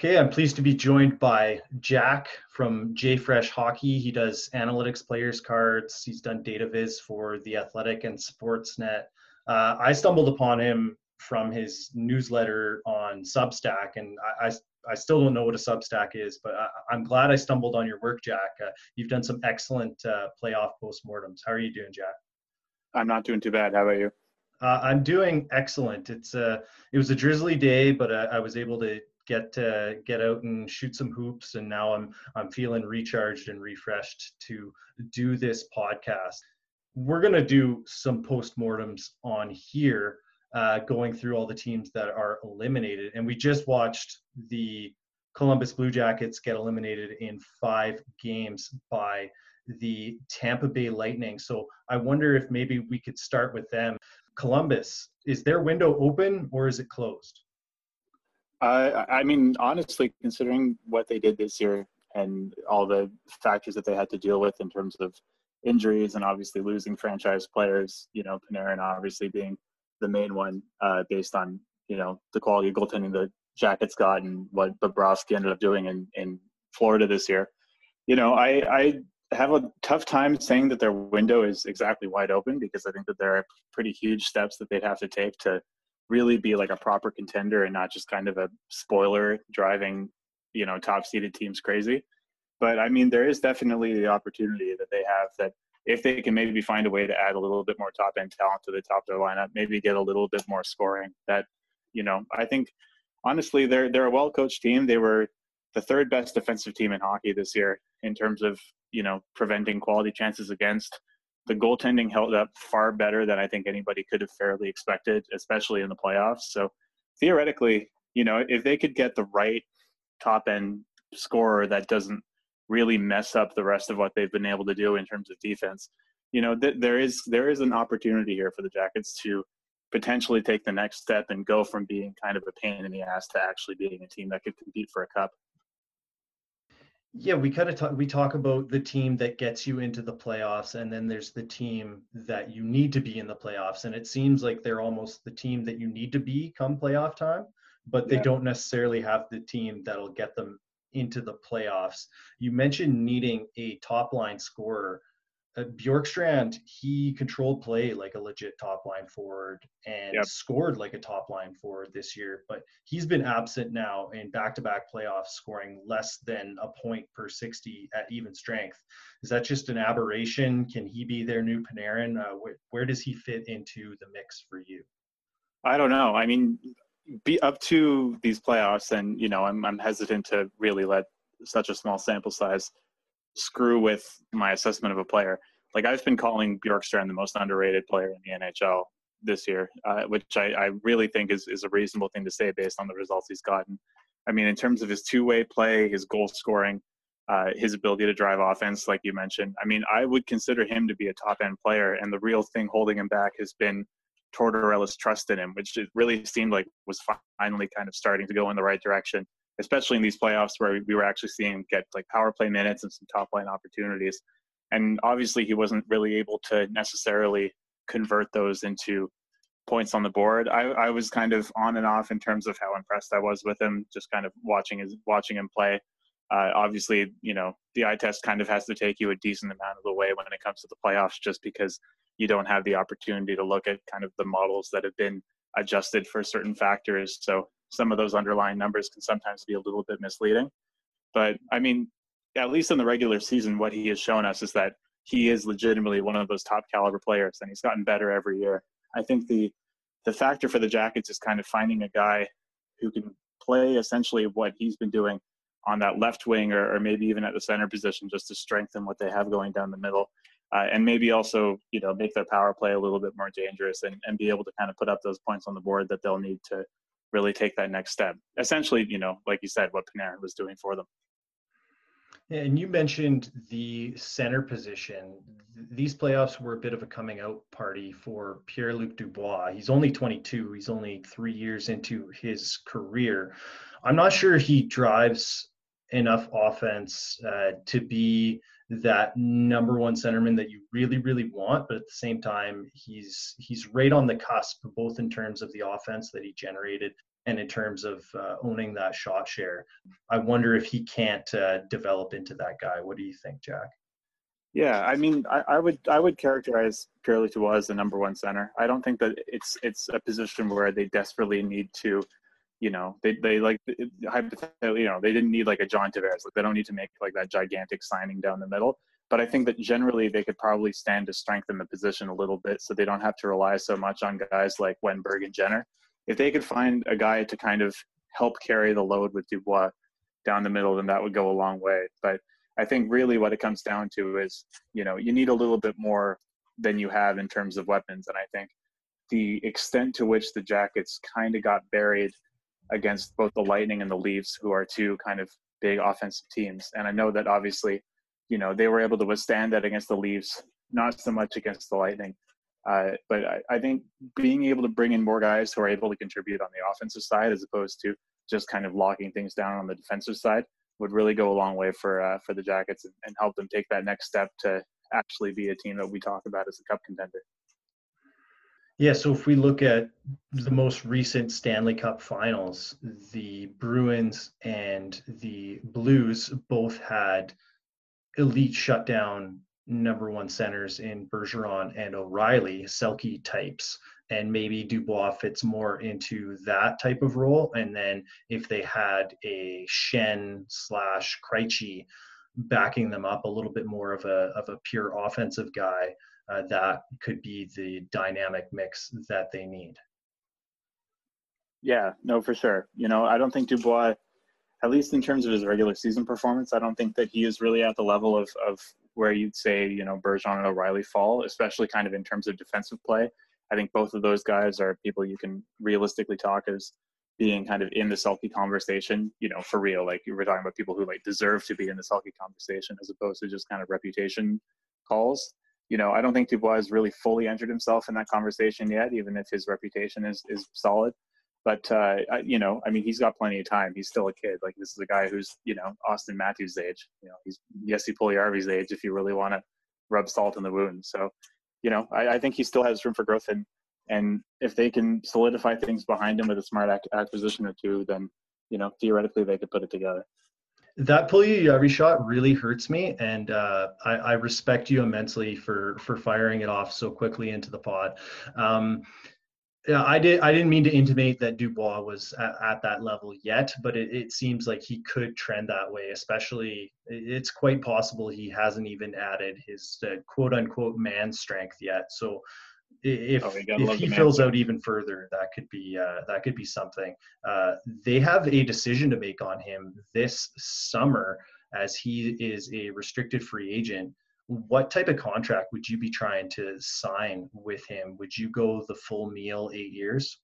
Okay, I'm pleased to be joined by Jack from JFresh Hockey. He does analytics players cards. He's done data viz for The Athletic and Sportsnet. Uh, I stumbled upon him from his newsletter on Substack, and I, I, I still don't know what a Substack is, but I, am glad I stumbled on your work, Jack. Uh, you've done some excellent uh, playoff postmortems. How are you doing, Jack? I'm not doing too bad. How about you? Uh, I'm doing excellent. It's a uh, it was a drizzly day, but uh, I was able to get uh, get out and shoot some hoops and now i'm i'm feeling recharged and refreshed to do this podcast. We're going to do some postmortems on here uh, going through all the teams that are eliminated. And we just watched the columbus blue jackets get eliminated in five games by the tampa bay lightning. So i wonder if maybe we could start with them. Columbus is their window open or is it closed uh, I mean, honestly, considering what they did this year and all the factors that they had to deal with in terms of injuries and obviously losing franchise players, you know, Panarin obviously being the main one uh, based on, you know, the quality of goaltending the Jackets got and what Bobrovsky ended up doing in, in Florida this year. You know, I, I have a tough time saying that their window is exactly wide open because I think that there are pretty huge steps that they'd have to take to really be like a proper contender and not just kind of a spoiler driving, you know, top seeded teams crazy. But I mean, there is definitely the opportunity that they have that if they can maybe find a way to add a little bit more top end talent to the top of their lineup, maybe get a little bit more scoring. That, you know, I think honestly they're they're a well coached team. They were the third best defensive team in hockey this year in terms of you know preventing quality chances against the goaltending held up far better than I think anybody could have fairly expected, especially in the playoffs. So theoretically, you know, if they could get the right top end scorer that doesn't really mess up the rest of what they've been able to do in terms of defense, you know, th- there is there is an opportunity here for the Jackets to potentially take the next step and go from being kind of a pain in the ass to actually being a team that could compete for a cup. Yeah, we kind of talk. We talk about the team that gets you into the playoffs, and then there's the team that you need to be in the playoffs. And it seems like they're almost the team that you need to be come playoff time, but they yeah. don't necessarily have the team that'll get them into the playoffs. You mentioned needing a top line scorer uh, Bjorkstrand, he controlled play like a legit top line forward and yep. scored like a top line forward this year. But he's been absent now in back to back playoffs, scoring less than a point per 60 at even strength. Is that just an aberration? Can he be their new Panarin? Uh, where, where does he fit into the mix for you? I don't know. I mean, be up to these playoffs, and you know, I'm I'm hesitant to really let such a small sample size screw with my assessment of a player. Like I've been calling Bjorkstrand the most underrated player in the NHL this year, uh, which I, I, really think is, is a reasonable thing to say based on the results he's gotten. I mean, in terms of his two way play, his goal scoring, uh, his ability to drive offense, like you mentioned, I mean, I would consider him to be a top end player. And the real thing holding him back has been Tortorella's trust in him, which it really seemed like was finally kind of starting to go in the right direction especially in these playoffs where we were actually seeing him get like power play minutes and some top line opportunities. And obviously, he wasn't really able to necessarily convert those into points on the board. I, I was kind of on and off in terms of how impressed I was with him, just kind of watching his watching him play. Uh, obviously, you know, the eye test kind of has to take you a decent amount of the way when it comes to the playoffs, just because you don't have the opportunity to look at kind of the models that have been adjusted for certain factors. So some of those underlying numbers can sometimes be a little bit misleading. But I mean, at least in the regular season, what he has shown us is that he is legitimately one of those top caliber players, and he's gotten better every year. I think the the factor for the Jackets is kind of finding a guy who can play essentially what he's been doing on that left wing or, or maybe even at the center position just to strengthen what they have going down the middle. Uh, and maybe also, you know, make their power play a little bit more dangerous and, and be able to kind of put up those points on the board that they'll need to really take that next step. Essentially, you know, like you said, what Panarin was doing for them. And you mentioned the center position. These playoffs were a bit of a coming out party for Pierre Luc Dubois. He's only 22, he's only three years into his career. I'm not sure he drives enough offense uh, to be that number one centerman that you really really want but at the same time he's he's right on the cusp both in terms of the offense that he generated and in terms of uh, owning that shot share. I wonder if he can't uh, develop into that guy. What do you think, Jack? Yeah, I mean, I, I, would I would characterize Pierre Dubois as the number one center. I don't think that it's it's a position where they desperately need to, you know, they they like hypothetically, you know, they didn't need like a John Tavares. Like they don't need to make like that gigantic signing down the middle. But I think that generally they could probably stand to strengthen the position a little bit, so they don't have to rely so much on guys like Wennberg and Jenner. If they could find a guy to kind of help carry the load with Dubois down the middle, then that would go a long way. But I think really what it comes down to is, you know, you need a little bit more than you have in terms of weapons. And I think the extent to which the Jackets kind of got buried against both the Lightning and the Leafs, who are two kind of big offensive teams. And I know that obviously, you know, they were able to withstand that against the Leafs, not so much against the Lightning. Uh, but I, I think being able to bring in more guys who are able to contribute on the offensive side as opposed to just kind of locking things down on the defensive side would really go a long way for uh, for the Jackets and, and help them take that next step to actually be a team that we talk about as a cup contender. Yeah, so if we look at the most recent Stanley Cup finals, the Bruins and the Blues both had elite shutdown number one centers in Bergeron and O'Reilly, Selke types and maybe Dubois fits more into that type of role. And then if they had a Schenn slash Krejci backing them up a little bit more of a of a pure offensive guy, uh, that could be the dynamic mix that they need. Yeah, no, for sure. You know, I don't think Dubois, at least in terms of his regular season performance, I don't think that he is really at the level of of where you'd say you know Bergeron and O'Reilly fall, especially kind of in terms of defensive play. I think both of those guys are people you can realistically talk as being kind of in the Selke conversation, you know, for real. Like you were talking about people who like deserve to be in the Selke conversation as opposed to just kind of reputation calls. You know, I don't think Dubois really fully entered himself in that conversation yet, even if his reputation is is solid. But uh, I, you know, I mean, he's got plenty of time. He's still a kid. Like this is a guy who's you know Auston Matthews' age. You know, he's Jesse Puljujarvi's age. If you really want to rub salt in the wound, so you know, I, I, think he still has room for growth. And and if they can solidify things behind him with a smart ac- acquisition or two, then you know, theoretically they could put it together. That Puljujarvi shot really hurts me, and uh, I, I, respect you immensely for for firing it off so quickly into the pod. Um, yeah, I did. I didn't mean to intimate that Dubois was at, at that level yet, but it, it, seems like he could trend that way. Especially, it's quite possible he hasn't even added his uh, quote unquote man strength yet. So, if oh, if he fills out even further, that could be uh, that could be something. Uh, they have a decision to make on him this summer, as he is a restricted free agent what type of contract would you be trying to sign with him? Would you go the full meal eight years?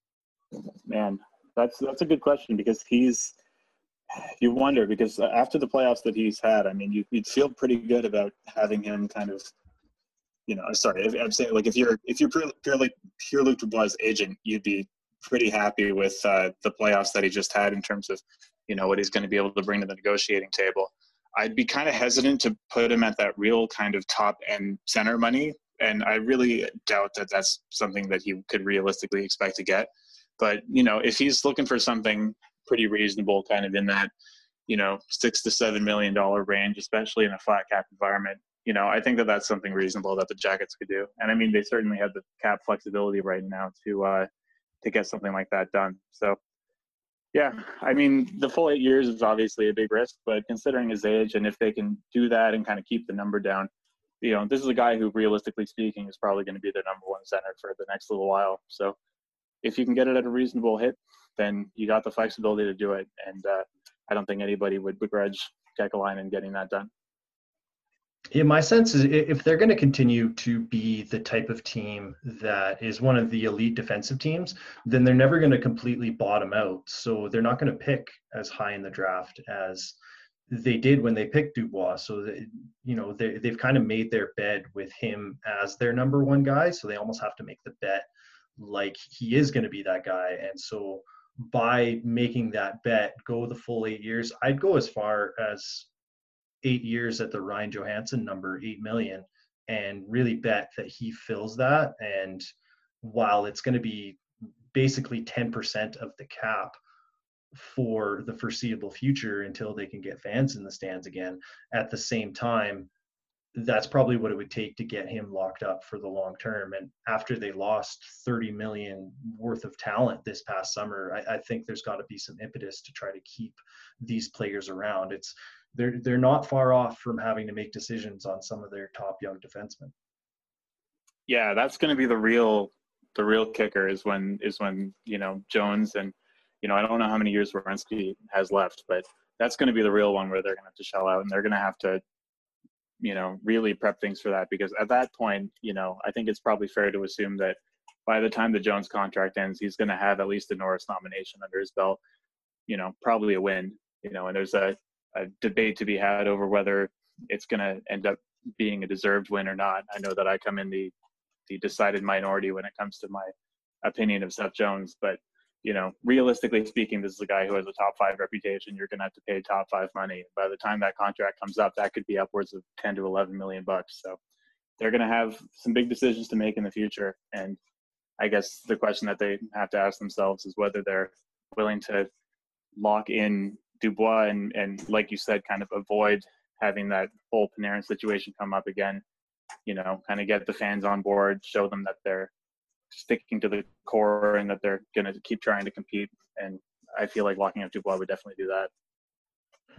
Man, that's that's a good question because he's you wonder because after the playoffs that he's had, I mean, you, would feel pretty good about having him kind of, you know, sorry, I'm saying like if you're if you're purely purely Dubois agent, you'd be pretty happy with uh, the playoffs that he just had in terms of, you know, what he's going to be able to bring to the negotiating table. I'd be kind of hesitant to put him at that real kind of top end center money. And I really doubt that that's something that he could realistically expect to get. But, you know, if he's looking for something pretty reasonable, kind of in that, you know, six to seven million dollar range, especially in a flat cap environment, you know, I think that that's something reasonable that the Jackets could do. And I mean, they certainly have the cap flexibility right now to uh, to get something like that done. So yeah, I mean, the full eight years is obviously a big risk, but considering his age and if they can do that and kind of keep the number down, you know, this is a guy who, realistically speaking, is probably going to be their number one center for the next little while. So if you can get it at a reasonable hit, then you got the flexibility to do it. And uh, I don't think anybody would begrudge Kekalainen getting that done. Yeah, my sense is if they're going to continue to be the type of team that is one of the elite defensive teams, then they're never going to completely bottom out. So they're not going to pick as high in the draft as they did when they picked Dubois. So you know they they've kind of made their bed with him as their number one guy. So they almost have to make the bet like he is going to be that guy. And so by making that bet, go the full eight years, I'd go as far as eight years at the Ryan Johansen number, eight million, and really bet that he fills that. And while it's going to be basically 10% of the cap, for the foreseeable future until they can get fans in the stands again. At the same time, that's probably what it would take to get him locked up for the long term. And after they lost 30 million worth of talent this past summer, I, I think there's got to be some impetus to try to keep these players around. It's they're they're not far off from having to make decisions on some of their top young defensemen. Yeah, that's going to be the real the real kicker is when is when you know Jones and you know I don't know how many years Werenski has left, but that's going to be the real one where they're going to have to shell out and they're going to have to you know really prep things for that because at that point you know I think it's probably fair to assume that by the time the Jones contract ends, he's going to have at least a Norris nomination under his belt. You know, probably a win. You know, and there's a, a debate to be had over whether it's going to end up being a deserved win or not. I know that I come in the the decided minority when it comes to my opinion of Seth Jones. But you know, realistically speaking, this is a guy who has a top five reputation. You're going to have to pay top five money. By the time that contract comes up, that could be upwards of 10 to 11 million bucks. So they're going to have some big decisions to make in the future. And I guess the question that they have to ask themselves is whether they're willing to lock in Dubois and, and like you said, kind of avoid having that whole Panarin situation come up again you know, kind of get the fans on board, show them that they're sticking to the core and that they're going to keep trying to compete. And I feel like locking up Dubois would definitely do that.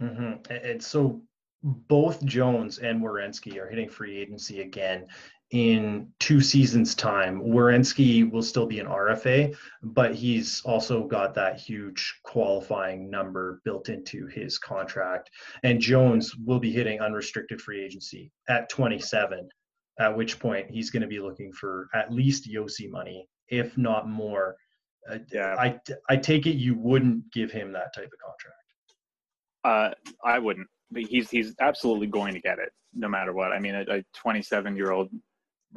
Mm-hmm. And so both Jones and Werenski are hitting free agency again in two seasons' time. Werenski will still be an RFA, but he's also got that huge qualifying number built into his contract. And Jones will be hitting unrestricted free agency at 27 at which point he's going to be looking for at least Josi money, if not more. Uh, yeah. I, I take it you wouldn't give him that type of contract. Uh, I wouldn't. But he's he's absolutely going to get it no matter what. I mean, a 27 year old,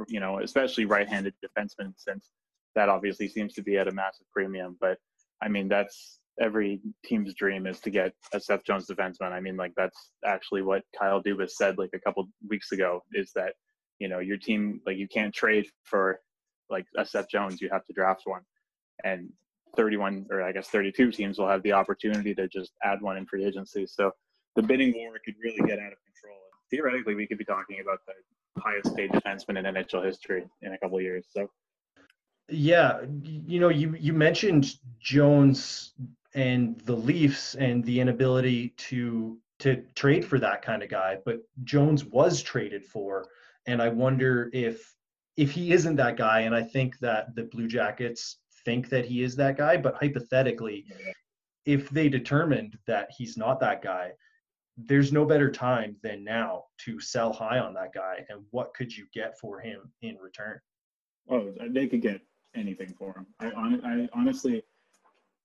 you know, especially right-handed defensemen, since that obviously seems to be at a massive premium. But I mean, that's every team's dream is to get a Seth Jones defenseman. I mean, like that's actually what Kyle Dubas said like a couple weeks ago. Is that you know your team like you can't trade for like a Seth Jones. You have to draft one, and 31 or I guess 32 teams will have the opportunity to just add one in free agency. So the bidding war could really get out of control. Theoretically, we could be talking about the highest paid defenseman in NHL history in a couple years. So. Yeah, you know, you you mentioned Jones and the Leafs and the inability to to trade for that kind of guy, but Jones was traded for and I wonder if if he isn't that guy, and I think that the Blue Jackets think that he is that guy, but hypothetically, if they determined that he's not that guy, there's no better time than now to sell high on that guy. And what could you get for him in return? Oh, they could get anything for him. I, I honestly,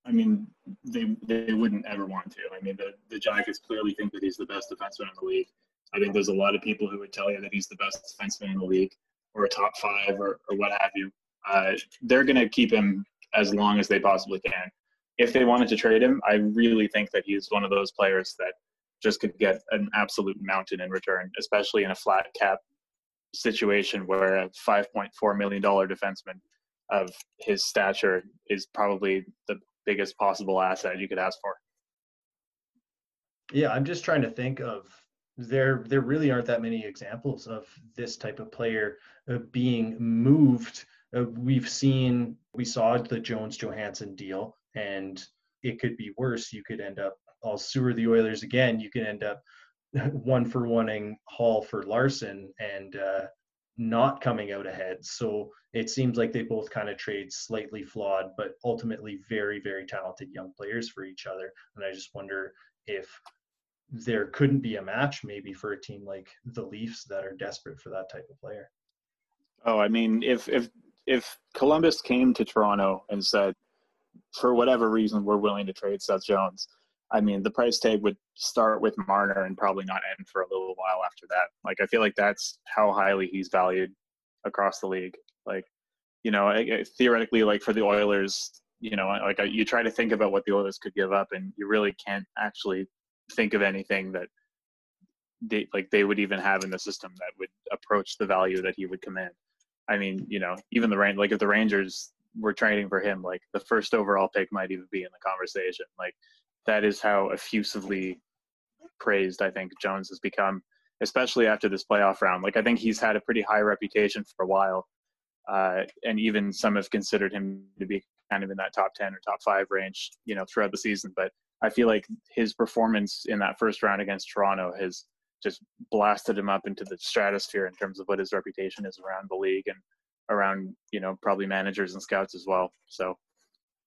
I mean, they they wouldn't ever want to. I mean, the the Jackets clearly think that he's the best defenseman in the league. I think there's a lot of people who would tell you that he's the best defenseman in the league or a top five or, or what have you. Uh, they're going to keep him as long as they possibly can. If they wanted to trade him, I really think that he's one of those players that just could get an absolute mountain in return, especially in a flat cap situation where a $5.4 million defenseman of his stature is probably the biggest possible asset you could ask for. Yeah, I'm just trying to think of there there really aren't that many examples of this type of player uh, being moved. Uh, we've seen we saw the Jones Johansen deal, and it could be worse. You could end up I'll sewer the Oilers again. You can end up one for oneing Hall for Larsson and uh, not coming out ahead. So it seems like they both kind of trade slightly flawed, but ultimately very very talented young players for each other. And I just wonder if there couldn't be a match maybe for a team like the Leafs that are desperate for that type of player. Oh, I mean, if if if Columbus came to Toronto and said, for whatever reason, we're willing to trade Seth Jones, I mean, the price tag would start with Marner and probably not end for a little while after that. Like, I feel like that's how highly he's valued across the league. Like, you know, theoretically, like for the Oilers, you know, like you try to think about what the Oilers could give up, and you really can't actually think of anything that they like they would even have in the system that would approach the value that he would command. I mean, you know, even the like if the Rangers were trading for him, like the first overall pick might even be in the conversation. Like that is how effusively praised I think Jones has become, especially after this playoff round. Like I think he's had a pretty high reputation for a while, uh, and even some have considered him to be kind of in that top ten or top five range, you know, throughout the season. But I feel like his performance in that first round against Toronto has just blasted him up into the stratosphere in terms of what his reputation is around the league and around you know probably managers and scouts as well. So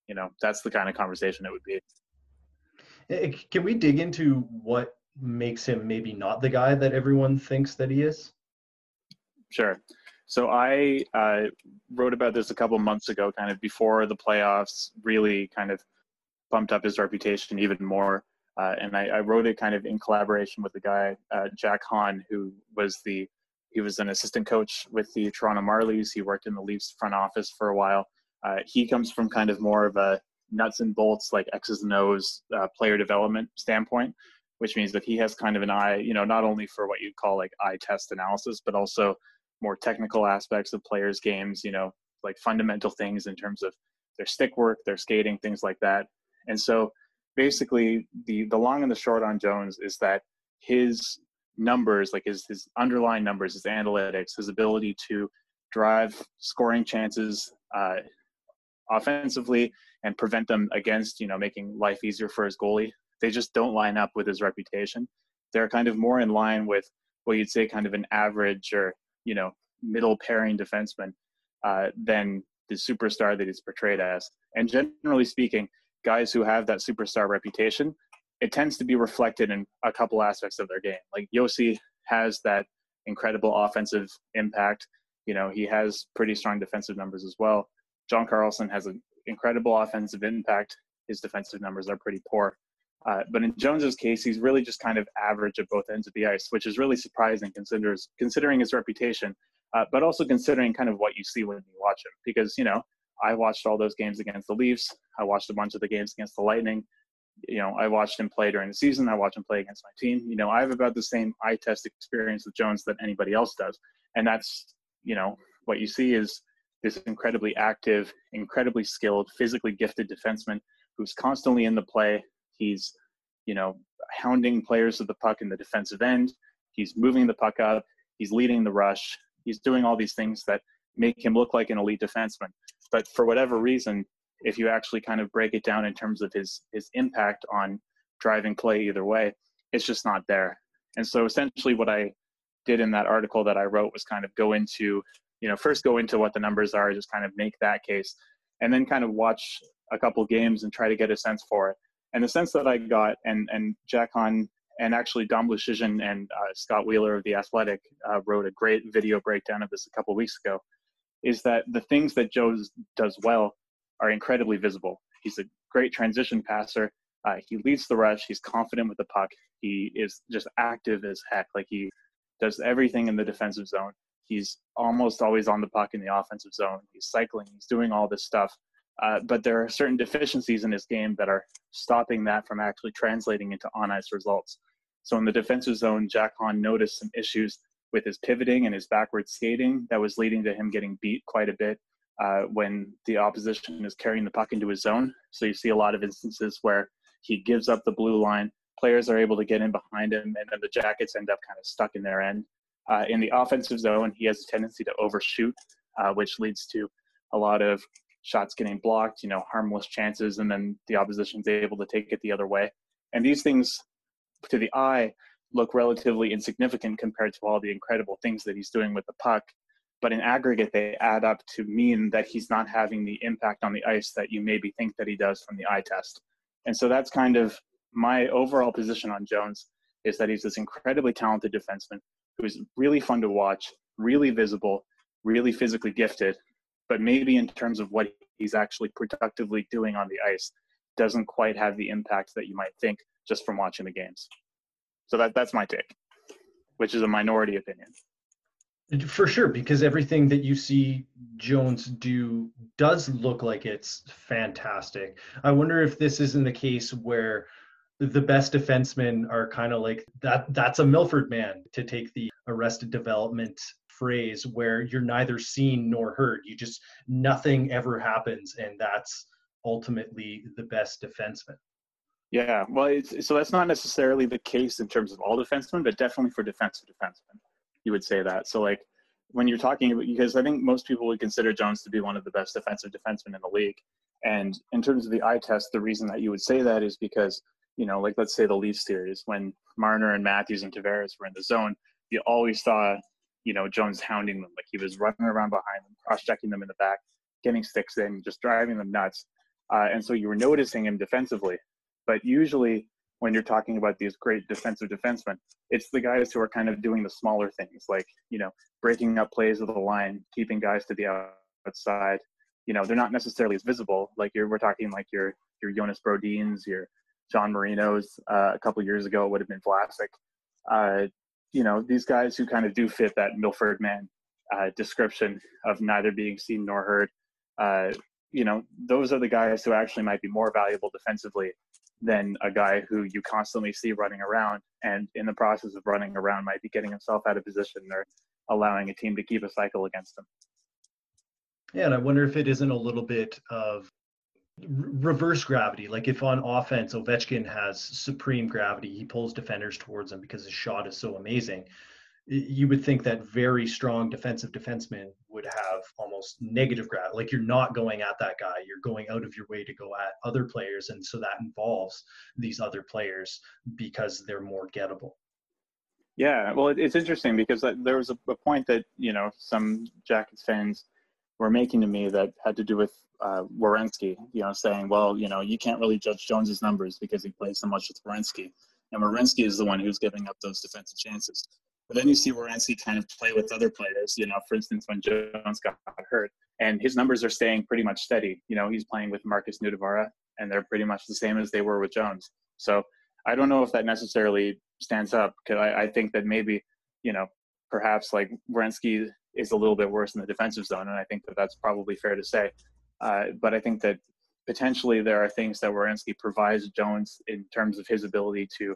you know that's the kind of conversation it would be. Eh, can we dig into what makes him maybe not the guy that everyone thinks that he is? Sure. So I uh, wrote about this a couple months ago, kind of before the playoffs really kind of bumped up his reputation even more. Uh, and I, I, wrote it kind of in collaboration with the guy uh, Jack Han, who was the he was an assistant coach with the Toronto Marlies. He worked in the Leafs front office for a while. Uh, he comes from kind of more of a nuts and bolts, like X's and O's uh, player development standpoint, which means that he has kind of an eye, you know, not only for what you'd call like eye test analysis, but also more technical aspects of players' games, you know, like fundamental things in terms of their stick work, their skating, things like that. And so basically the the long and the short on Jones is that his numbers, like his his underlying numbers, his analytics, his ability to drive scoring chances uh, offensively and prevent them against, you know, making life easier for his goalie. They just don't line up with his reputation. They're kind of more in line with what you'd say kind of an average or, you know, middle pairing defenseman uh, than the superstar that he's portrayed as. And generally speaking, guys who have that superstar reputation, it tends to be reflected in a couple aspects of their game. Like Josi has that incredible offensive impact. You know, he has pretty strong defensive numbers as well. John Carlson has an incredible offensive impact. His defensive numbers are pretty poor. Uh, but in Jones's case, he's really just kind of average at both ends of the ice, which is really surprising considers, considering his reputation, uh, but also considering kind of what you see when you watch him. Because, you know, I watched all those games against the Leafs. I watched a bunch of the games against the Lightning. You know, I watched him play during the season. I watched him play against my team. You know, I have about the same eye test experience with Jones that anybody else does. And that's, you know, what you see is this incredibly active, incredibly skilled, physically gifted defenseman who's constantly in the play. He's, you know, hounding players with the puck in the defensive end. He's moving the puck up. He's leading the rush. He's doing all these things that make him look like an elite defenseman. But for whatever reason, if you actually kind of break it down in terms of his his impact on driving play either way, it's just not there. And so essentially what I did in that article that I wrote was kind of go into, you know, first go into what the numbers are, just kind of make that case, and then kind of watch a couple games and try to get a sense for it. And the sense that I got, and and Jack Han and actually Dom Luszczyszyn and uh, Scott Wheeler of the Athletic uh, wrote a great video breakdown of this a couple weeks ago is that the things that Joe does well are incredibly visible. He's a great transition passer. Uh, he leads the rush. He's confident with the puck. He is just active as heck. Like he does everything in the defensive zone. He's almost always on the puck in the offensive zone. He's cycling. He's doing all this stuff. Uh, but there are certain deficiencies in his game that are stopping that from actually translating into on ice results. So in the defensive zone, Jack Han noticed some issues with his pivoting and his backward skating that was leading to him getting beat quite a bit uh, when the opposition is carrying the puck into his zone. So you see a lot of instances where he gives up the blue line, players are able to get in behind him, and then the Jackets end up kind of stuck in their end. Uh, in the offensive zone, he has a tendency to overshoot, uh, which leads to a lot of shots getting blocked, you know, harmless chances, and then the opposition's able to take it the other way. And these things, to the eye, look relatively insignificant compared to all the incredible things that he's doing with the puck. But in aggregate, they add up to mean that he's not having the impact on the ice that you maybe think that he does from the eye test. And so that's kind of my overall position on Jones is that he's this incredibly talented defenseman who is really fun to watch, really visible, really physically gifted, but maybe in terms of what he's actually productively doing on the ice doesn't quite have the impact that you might think just from watching the games. So that that's my take, which is a minority opinion. For sure, because everything that you see Jones do does look like it's fantastic. I wonder if this isn't the case where the best defensemen are kind of like that that's a Milford man to take the arrested development phrase where you're neither seen nor heard. You just nothing ever happens and that's ultimately the best defenseman. Yeah, well, it's, so that's not necessarily the case in terms of all defensemen, but definitely for defensive defensemen, you would say that. So like when you're talking about, because I think most people would consider Jones to be one of the best defensive defensemen in the league. And in terms of the eye test, the reason that you would say that is because, you know, like let's say the Leafs series, when Marner and Matthews and Tavares were in the zone, you always saw, you know, Jones hounding them. Like he was running around behind them, cross checking them in the back, getting sticks in, just driving them nuts. Uh, and so you were noticing him defensively. But usually, when you're talking about these great defensive defensemen, it's the guys who are kind of doing the smaller things, like you know, breaking up plays of the line, keeping guys to the outside. You know, they're not necessarily as visible. Like you're, we're talking like your your Jonas Brodins, your John Marinos. Uh, a couple years ago, it would have been Vlasic. Uh, you know, these guys who kind of do fit that Milford man uh, description of neither being seen nor heard. Uh, you know, those are the guys who actually might be more valuable defensively than a guy who you constantly see running around and in the process of running around might be getting himself out of position or allowing a team to keep a cycle against him. Yeah, and I wonder if it isn't a little bit of reverse gravity. Like if on offense, Ovechkin has supreme gravity, he pulls defenders towards him because his shot is so amazing you would think that very strong defensive defensemen would have almost negative gravity. Like you're not going at that guy, you're going out of your way to go at other players, and so that involves these other players because they're more gettable. Yeah, well, it's interesting because there was a, point that you know some Jackets fans were making to me that had to do with uh, Werenski. You know, saying, well, you know, you can't really judge Jones's numbers because he plays so much with Werenski, and Werenski is the one who's giving up those defensive chances. But then you see Werenski kind of play with other players. You know, for instance, when Jones got hurt, and his numbers are staying pretty much steady. You know, he's playing with Markus Nutivaara, and they're pretty much the same as they were with Jones. So I don't know if that necessarily stands up because I, I, think that maybe, you know, perhaps like Werenski is a little bit worse in the defensive zone, and I think that that's probably fair to say. Uh, but I think that potentially there are things that Werenski provides Jones in terms of his ability to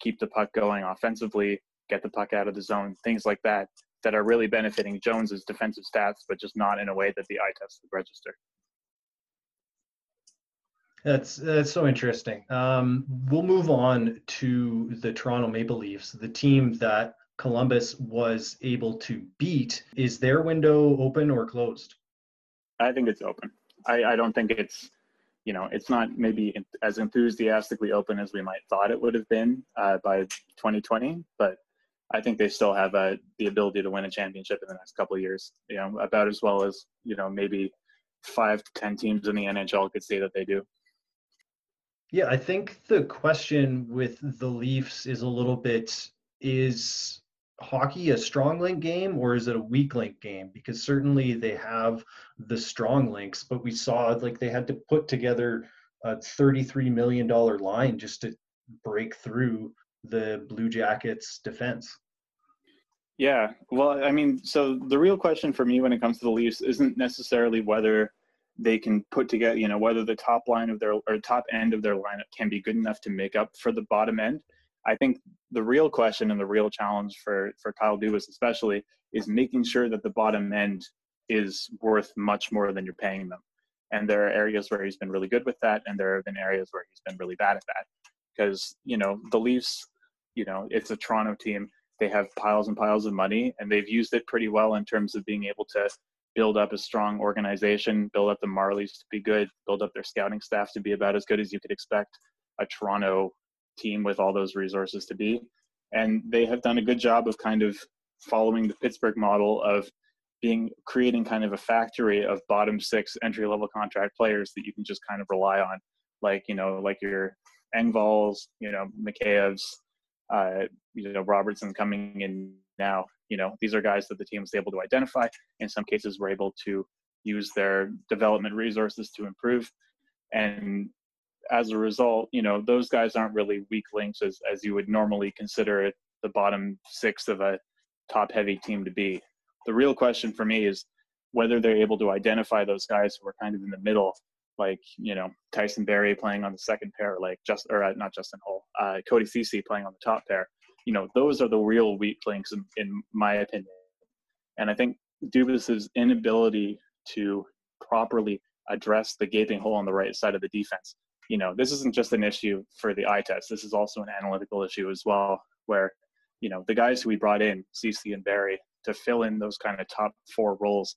keep the puck going offensively, get the puck out of the zone, things like that, that are really benefiting Jones's defensive stats, but just not in a way that the eye test would register. That's that's so interesting. Um, we'll move on to the Toronto Maple Leafs, the team that Columbus was able to beat. Is their window open or closed? I think it's open. I, I don't think it's you know, it's not maybe as enthusiastically open as we might thought it would have been uh, by 2020, but I think they still have uh, the ability to win a championship in the next couple of years. You know, about as well as you know maybe five to ten teams in the NHL could say that they do. Yeah, I think the question with the Leafs is a little bit is hockey a strong link game or is it a weak link game? Because certainly they have the strong links, but we saw like they had to put together a $33 million line just to break through the Blue Jackets defense. Yeah, well, I mean, so the real question for me when it comes to the Leafs isn't necessarily whether they can put together, you know, whether the top line of their or top end of their lineup can be good enough to make up for the bottom end. I think the real question and the real challenge for for Kyle Dubas especially is making sure that the bottom end is worth much more than you're paying them. And there are areas where he's been really good with that, and there have been areas where he's been really bad at that. Because you know the Leafs, you know, it's a Toronto team they have piles and piles of money and they've used it pretty well in terms of being able to build up a strong organization, build up the Marlies to be good, build up their scouting staff to be about as good as you could expect a Toronto team with all those resources to be. And they have done a good job of kind of following the Pittsburgh model of being creating kind of a factory of bottom six entry level contract players that you can just kind of rely on, like you know, like your Engvalls, you know, Mikheyevs, uh, you know Robertson coming in now. You know these are guys that the team was able to identify. In some cases, were able to use their development resources to improve, and as a result, you know those guys aren't really weak links as as you would normally consider it the bottom six of a top heavy team to be. The real question for me is whether they're able to identify those guys who are kind of in the middle like you know Tyson Barrie playing on the second pair, like just or uh, not Justin Holl, uh, Cody Ceci playing on the top pair. You know, those are the real weak links in, in my opinion. And I think Dubas's inability to properly address the gaping hole on the right side of the defense you know, this isn't just an issue for the eye test. This is also an analytical issue as well, where, you know, the guys who we brought in, Ceci and Barrie to fill in those kind of top four roles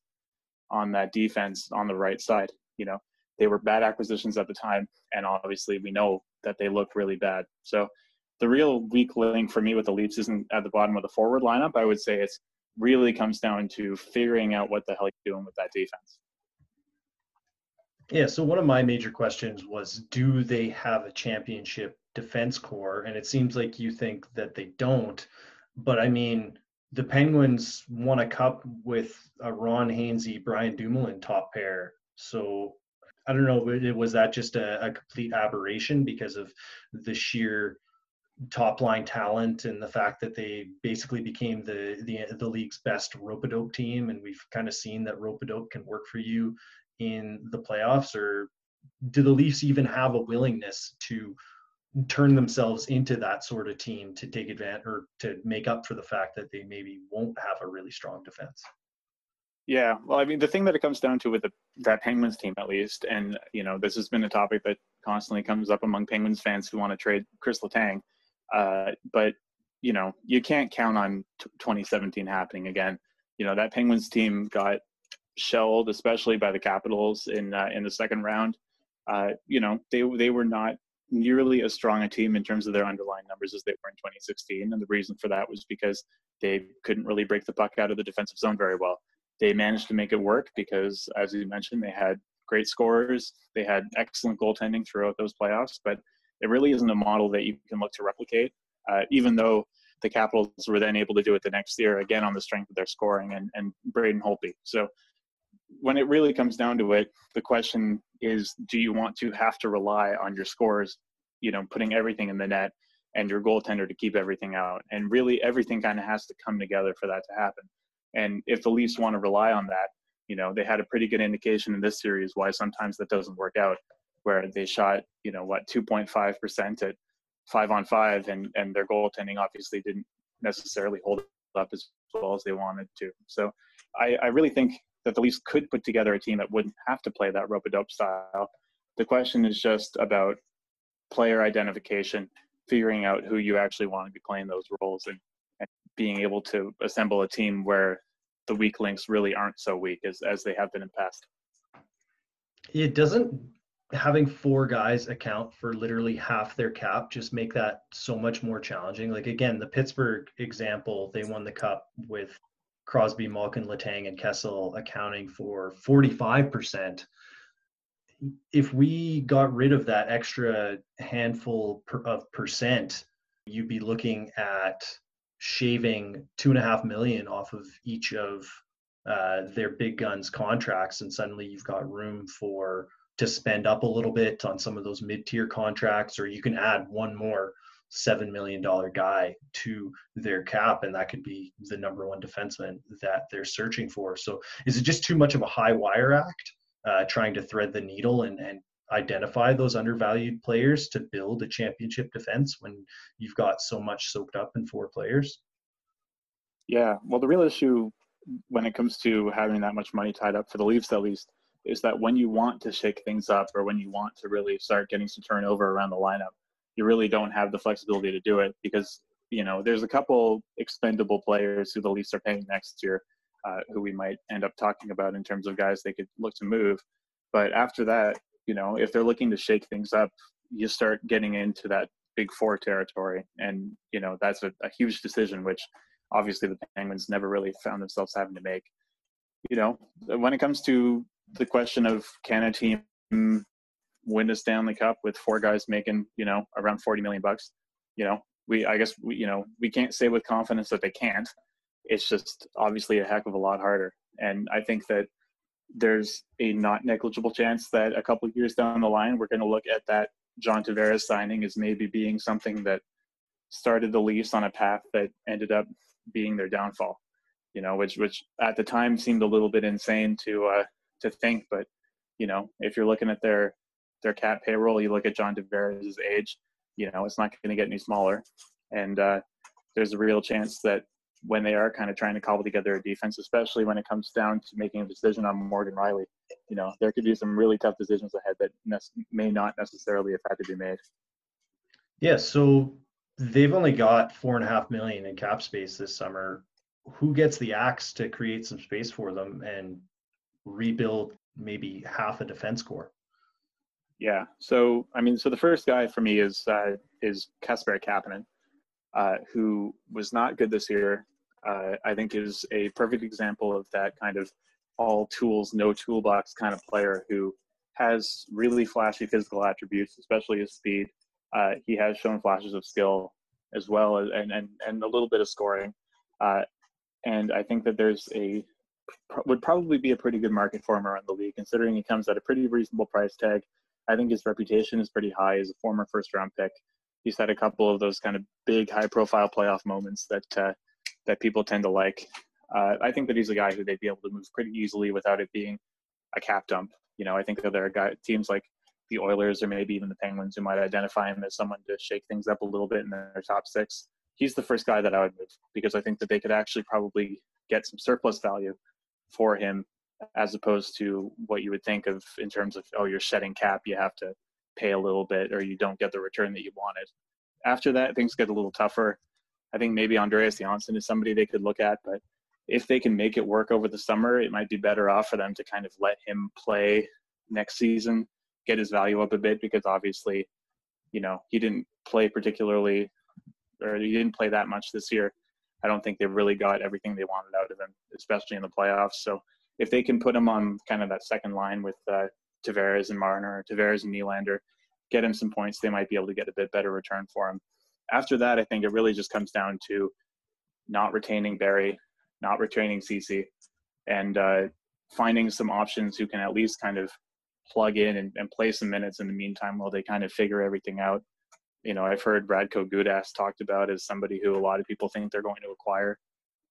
on that defense on the right side, you know, they were bad acquisitions at the time. And obviously we know that they look really bad. So the real weak link for me with the Leafs isn't at the bottom of the forward lineup. I would say it's really comes down to figuring out what the hell you're doing with that defense. Yeah, so one of my major questions was do they have a championship defense core? And it seems like you think that they don't. But I mean, the Penguins won a cup with a Ron Hainsey, Brian Dumoulin top pair. So I don't know, was that just a, a complete aberration because of the sheer top line talent and the fact that they basically became the the, the league's best rope-a-dope team and we've kind of seen that rope-a-dope can work for you in the playoffs or do the Leafs even have a willingness to turn themselves into that sort of team to take advantage or to make up for the fact that they maybe won't have a really strong defense? Yeah, well, I mean, the thing that it comes down to with the, that Penguins team, at least, and you know, this has been a topic that constantly comes up among Penguins fans who want to trade Chris Letang. Uh, but you know, you can't count on t- 2017 happening again. You know, that Penguins team got shelled, especially by the Capitals in uh, in the second round. Uh, you know, they they were not nearly as strong a team in terms of their underlying numbers as they were in 2016, and the reason for that was because they couldn't really break the puck out of the defensive zone very well. They managed to make it work because, as you mentioned, they had great scorers, they had excellent goaltending throughout those playoffs, but it really isn't a model that you can look to replicate. Uh, even though the Capitals were then able to do it the next year again on the strength of their scoring and, and Braden Holtby. So when it really comes down to it, the question is, do you want to have to rely on your scores, you know, putting everything in the net and your goaltender to keep everything out? And really, everything kind of has to come together for that to happen. And if the Leafs want to rely on that, you know, they had a pretty good indication in this series why sometimes that doesn't work out, where they shot, you know, what 2.5% at five on five, and and their goaltending obviously didn't necessarily hold up as well as they wanted to. So I, I really think that the Leafs could put together a team that wouldn't have to play that rope a dope style. The question is just about player identification, figuring out who you actually want to be playing those roles, and, and being able to assemble a team where the weak links really aren't so weak as, as they have been in the past. It doesn't having four guys account for literally half their cap just make that so much more challenging. Like again, the Pittsburgh example, they won the cup with Crosby, Malkin, Letang, and Kessel accounting for 45%. If we got rid of that extra handful of percent, you'd be looking at shaving two and a half million off of each of uh, their big guns contracts, and suddenly you've got room for to spend up a little bit on some of those mid-tier contracts, or you can add one more seven million dollar guy to their cap, and that could be the number one defenseman that they're searching for. So, is it just too much of a high wire act, uh, trying to thread the needle and and identify those undervalued players to build a championship defense when you've got so much soaked up in four players? Yeah, well, the real issue when it comes to having that much money tied up for the Leafs, at least, is that when you want to shake things up or when you want to really start getting some turnover around the lineup, you really don't have the flexibility to do it because you know there's a couple expendable players who the Leafs are paying next year, uh, who we might end up talking about in terms of guys they could look to move. But after that, you know, if they're looking to shake things up, you start getting into that big four territory, and you know that's a, a huge decision, which obviously the Penguins never really found themselves having to make. You know, when it comes to the question of can a team win a Stanley Cup with four guys making, you know, around 40 million bucks. You know, we, I guess, we, you know, we can't say with confidence that they can't. It's just obviously a heck of a lot harder. And I think that there's a not negligible chance that a couple years down the line, we're going to look at that John Tavares signing as maybe being something that started the Leafs on a path that ended up being their downfall. You know, which which at the time seemed a little bit insane to uh, to think, but you know, if you're looking at their their cap payroll. You look at John Tavares' age, you know, it's not going to get any smaller. And uh, there's a real chance that when they are kind of trying to cobble together a defense, especially when it comes down to making a decision on Morgan Rielly, you know, there could be some really tough decisions ahead that ne- may not necessarily have had to be made. Yeah, so they've only got four and a half million in cap space this summer. Who gets the axe to create some space for them and rebuild maybe half a defense core? Yeah. So I mean, so the first guy for me is uh, is Kasperi Kapanen, uh, who was not good this year. Uh, I think is a perfect example of that kind of all tools, no toolbox kind of player who has really flashy physical attributes, especially his speed. Uh, he has shown flashes of skill as well and and, and a little bit of scoring. Uh, and I think that there's a would probably be a pretty good market for him around the league, considering he comes at a pretty reasonable price tag. I think his reputation is pretty high as a former first round pick. He's had a couple of those kind of big, high profile playoff moments that uh, that people tend to like. Uh, I think that he's a guy who they'd be able to move pretty easily without it being a cap dump. You know, I think that there are guy, teams like the Oilers or maybe even the Penguins who might identify him as someone to shake things up a little bit in their top six. He's the first guy that I would move because I think that they could actually probably get some surplus value for him as opposed to what you would think of in terms of oh you're setting cap you have to pay a little bit or you don't get the return that you wanted. After that things get a little tougher. I think maybe andreas johnsson is somebody they could look at but if they can make it work over the summer it might be better off for them to kind of let him play next season get his value up a bit because obviously you know he didn't play particularly or he didn't play that much this year. I don't think they really got everything they wanted out of him especially in the playoffs. So if they can put him on kind of that second line with uh, Tavares and Marner, Tavares and Nylander, get him some points, they might be able to get a bit better return for him. After that, I think it really just comes down to not retaining Barrie, not retaining Ceci, and uh, finding some options who can at least kind of plug in and, and, play some minutes in the meantime while they kind of figure everything out. You know, I've heard Radko Gudas talked about as somebody who a lot of people think they're going to acquire.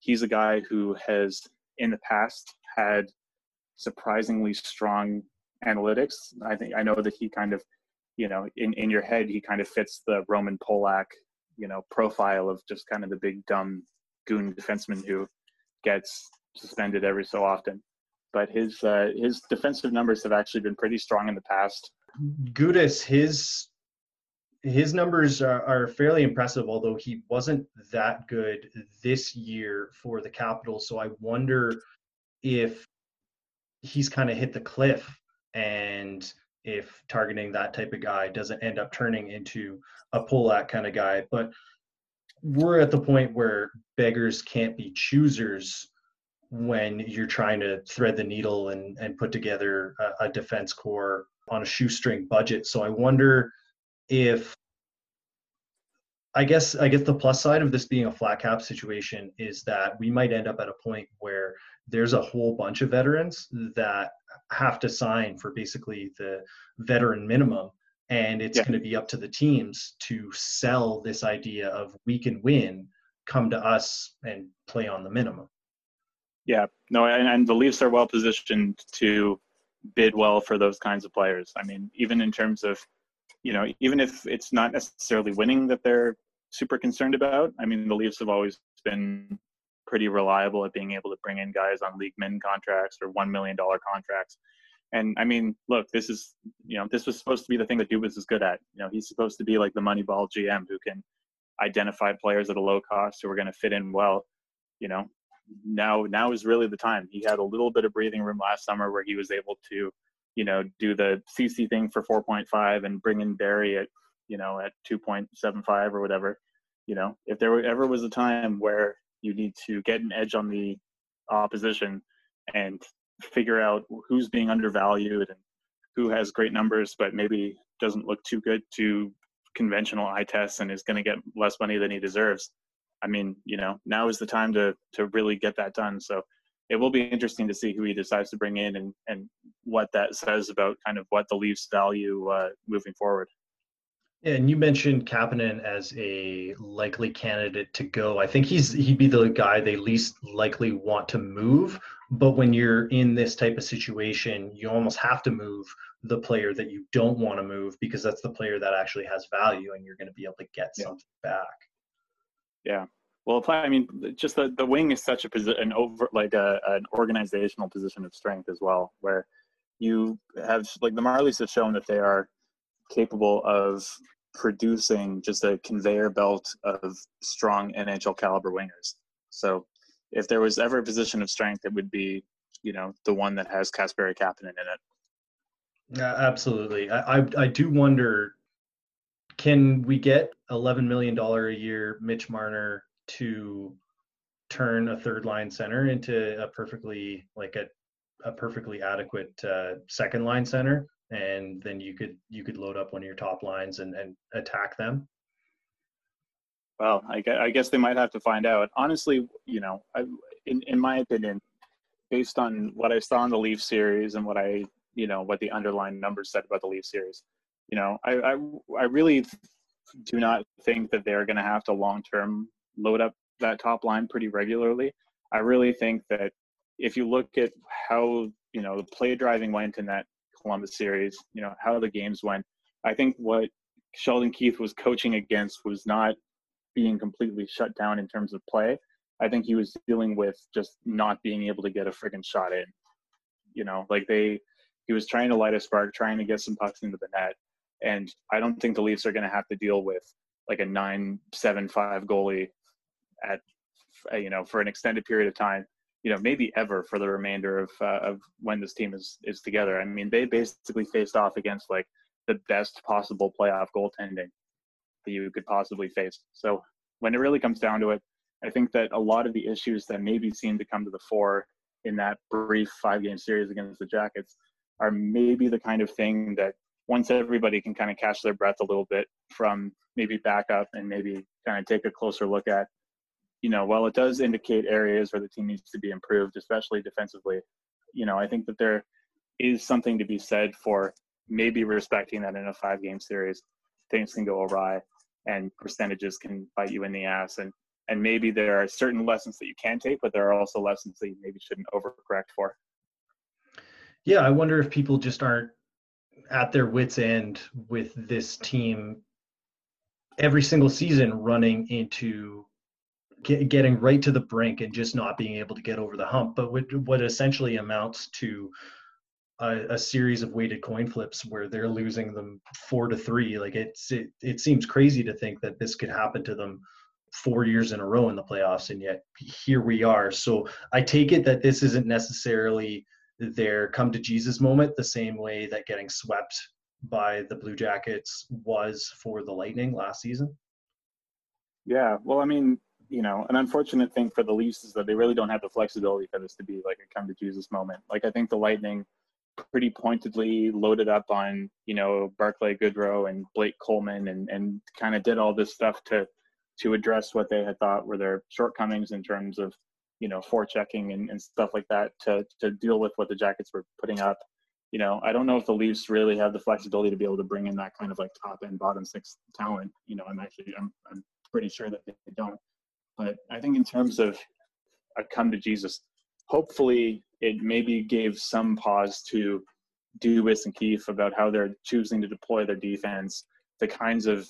He's a guy who has in the past had surprisingly strong analytics. I think I know that he kind of, you know, in, in your head, he kind of fits the Roman Polak, you know, profile of just kind of the big dumb goon defenseman who gets suspended every so often. But his uh, his defensive numbers have actually been pretty strong in the past. Gudas, his his numbers are, are, fairly impressive, although he wasn't that good this year for the Capitals. So I wonder if he's kind of hit the cliff and if targeting that type of guy doesn't end up turning into a Polak kind of guy. But we're at the point where beggars can't be choosers when you're trying to thread the needle and, and put together a, a defense core on a shoestring budget. So I wonder if I guess I guess the plus side of this being a flat cap situation is that we might end up at a point where there's a whole bunch of veterans that have to sign for basically the veteran minimum and it's yeah. going to be up to the teams to sell this idea of we can win come to us and play on the minimum. Yeah. No and, and the leafs are well positioned to bid well for those kinds of players. I mean even in terms of you know even if it's not necessarily winning that they're super concerned about i mean the leafs have always been pretty reliable at being able to bring in guys on league min contracts or one million dollar contracts. And I mean, look, this is you know this was supposed to be the thing that Dubas is good at. You know, he's supposed to be like the Moneyball GM who can identify players at a low cost who are going to fit in well. You know, now now is really the time. He had a little bit of breathing room last summer where he was able to, you know, do the Ceci thing for 4.5 and bring in Barrie at you know at 2.75 or whatever. You know, if there ever was a time where you need to get an edge on the opposition and figure out who's being undervalued and who has great numbers but maybe doesn't look too good to conventional eye tests and is going to get less money than he deserves. I mean, you know, now is the time to to really get that done. So it will be interesting to see who he decides to bring in and and what that says about kind of what the Leafs value uh, moving forward. And you mentioned Kapanen as a likely candidate to go. I think he's he'd be the guy they least likely want to move. But when you're in this type of situation, you almost have to move the player that you don't want to move because that's the player that actually has value and you're going to be able to get yeah. something back. Yeah. Well, I mean, just the, the wing is such a position, an over like a, an organizational position of strength as well, where you have like the Marlies have shown that they are capable of producing just a conveyor belt of strong NHL caliber wingers. So if there was ever a position of strength, it would be, you know, the one that has Kasperi Kapanen in it. Yeah, absolutely. I, I, I do wonder, can we get eleven million dollar a year Mitch Marner to turn a third line center into a perfectly like a a perfectly adequate uh, second line center, and then you could you could load up one of your top lines and, and attack them. Well, I I guess they might have to find out. Honestly, you know, I, in in my opinion, based on what I saw in the Leaf series and what I you know what the underlying numbers said about the Leaf series, you know, I I, I really do not think that they're going to have to long term load up that top line pretty regularly. I really think that if you look at how you know the play driving went in that Columbus series, you know how the games went. I think what Sheldon Keefe was coaching against was not being completely shut down in terms of play. I think he was dealing with just not being able to get a friggin' shot in. You know, like they, he was trying to light a spark, trying to get some pucks into the net, and I don't think the Leafs are going to have to deal with like a nine-seven-five goalie at, you know, for an extended period of time you know maybe ever for the remainder of uh, of when this team is is together. I mean, they basically faced off against like the best possible playoff goaltending that you could possibly face. So when it really comes down to it, I think that a lot of the issues that maybe seem to come to the fore in that brief five game series against the Jackets are maybe the kind of thing that once everybody can kind of catch their breath a little bit from maybe back up and maybe kind of take a closer look at you know, while it does indicate areas where the team needs to be improved, especially defensively, you know, I think that there is something to be said for maybe respecting that in a five game series, things can go awry and percentages can bite you in the ass. And, and maybe there are certain lessons that you can take, but there are also lessons that you maybe shouldn't overcorrect for. Yeah, I wonder if people just aren't at their wits' end with this team every single season running into get, getting right to the brink and just not being able to get over the hump. But what, what essentially amounts to a, a, series of weighted coin flips where they're losing them four to three. Like it's it, it seems crazy to think that this could happen to them four years in a row in the playoffs, and yet here we are. So I take it that this isn't necessarily their come to Jesus moment, the same way that getting swept by the Blue Jackets was for the Lightning last season. Yeah, well, I mean, you know, an unfortunate thing for the Leafs is that they really don't have the flexibility for this to be like a come to Jesus moment. Like I think the Lightning pretty pointedly loaded up on, you know, Barclay Goodrow and Blake Coleman and and kind of did all this stuff to to address what they had thought were their shortcomings in terms of, you know, forechecking and, and stuff like that to to deal with what the Jackets were putting up. You know, I don't know if the Leafs really have the flexibility to be able to bring in that kind of like top end bottom six talent. You know, I'm actually I'm I'm pretty sure that they don't. But I think in terms of a come to Jesus, hopefully it maybe gave some pause to Dubas and Keefe about how they're choosing to deploy their defense, the kinds of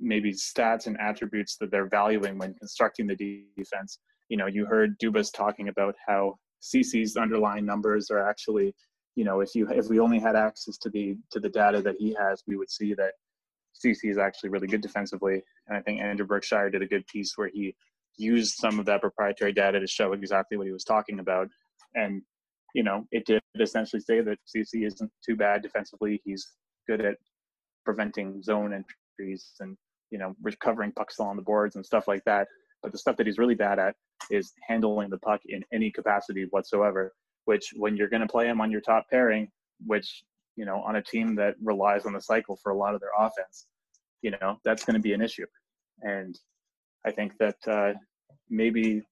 maybe stats and attributes that they're valuing when constructing the defense. You know, you heard Dubas talking about how Ceci's underlying numbers are actually, you know, if you if we only had access to the to the data that he has, we would see that Ceci is actually really good defensively. And I think Andrew Berkshire did a good piece where he used some of that proprietary data to show exactly what he was talking about. And, you know, it did essentially say that Ceci isn't too bad defensively. He's good at preventing zone entries and, you know, recovering pucks on the boards and stuff like that. But the stuff that he's really bad at is handling the puck in any capacity whatsoever, which when you're going to play him on your top pairing, which, you know, on a team that relies on the cycle for a lot of their offense, you know, that's going to be an issue. And I think that uh, maybe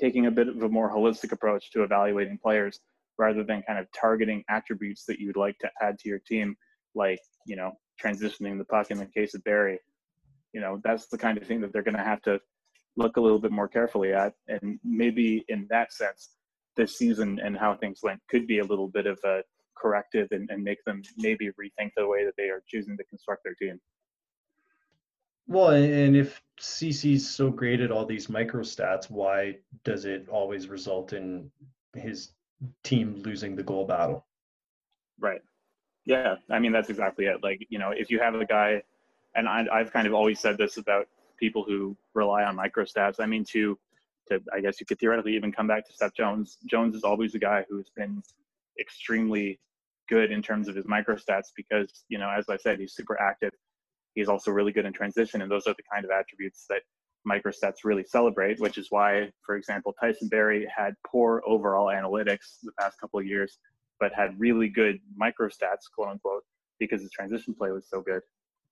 taking a bit of a more holistic approach to evaluating players rather than kind of targeting attributes that you'd like to add to your team, like, you know, transitioning the puck in the case of Barrie. You know, that's the kind of thing that they're going to have to look a little bit more carefully at. And maybe in that sense, this season and how things went could be a little bit of a corrective and, and make them maybe rethink the way that they are choosing to construct their team. Well, and if Ceci's so great at all these micro stats, why does it always result in his team losing the goal battle? Right. Yeah, I mean that's exactly it. Like you know, if you have a guy, and I, I've kind of always said this about people who rely on microstats. I mean, to to I guess you could theoretically even come back to Seth Jones. Jones is always a guy who's been extremely good in terms of his microstats because you know, as I said, he's super active. He's also really good in transition, and those are the kind of attributes that microstats really celebrate. Which is why, for example, Tyson Barrie had poor overall analytics the past couple of years but had really good microstats, quote unquote, because his transition play was so good.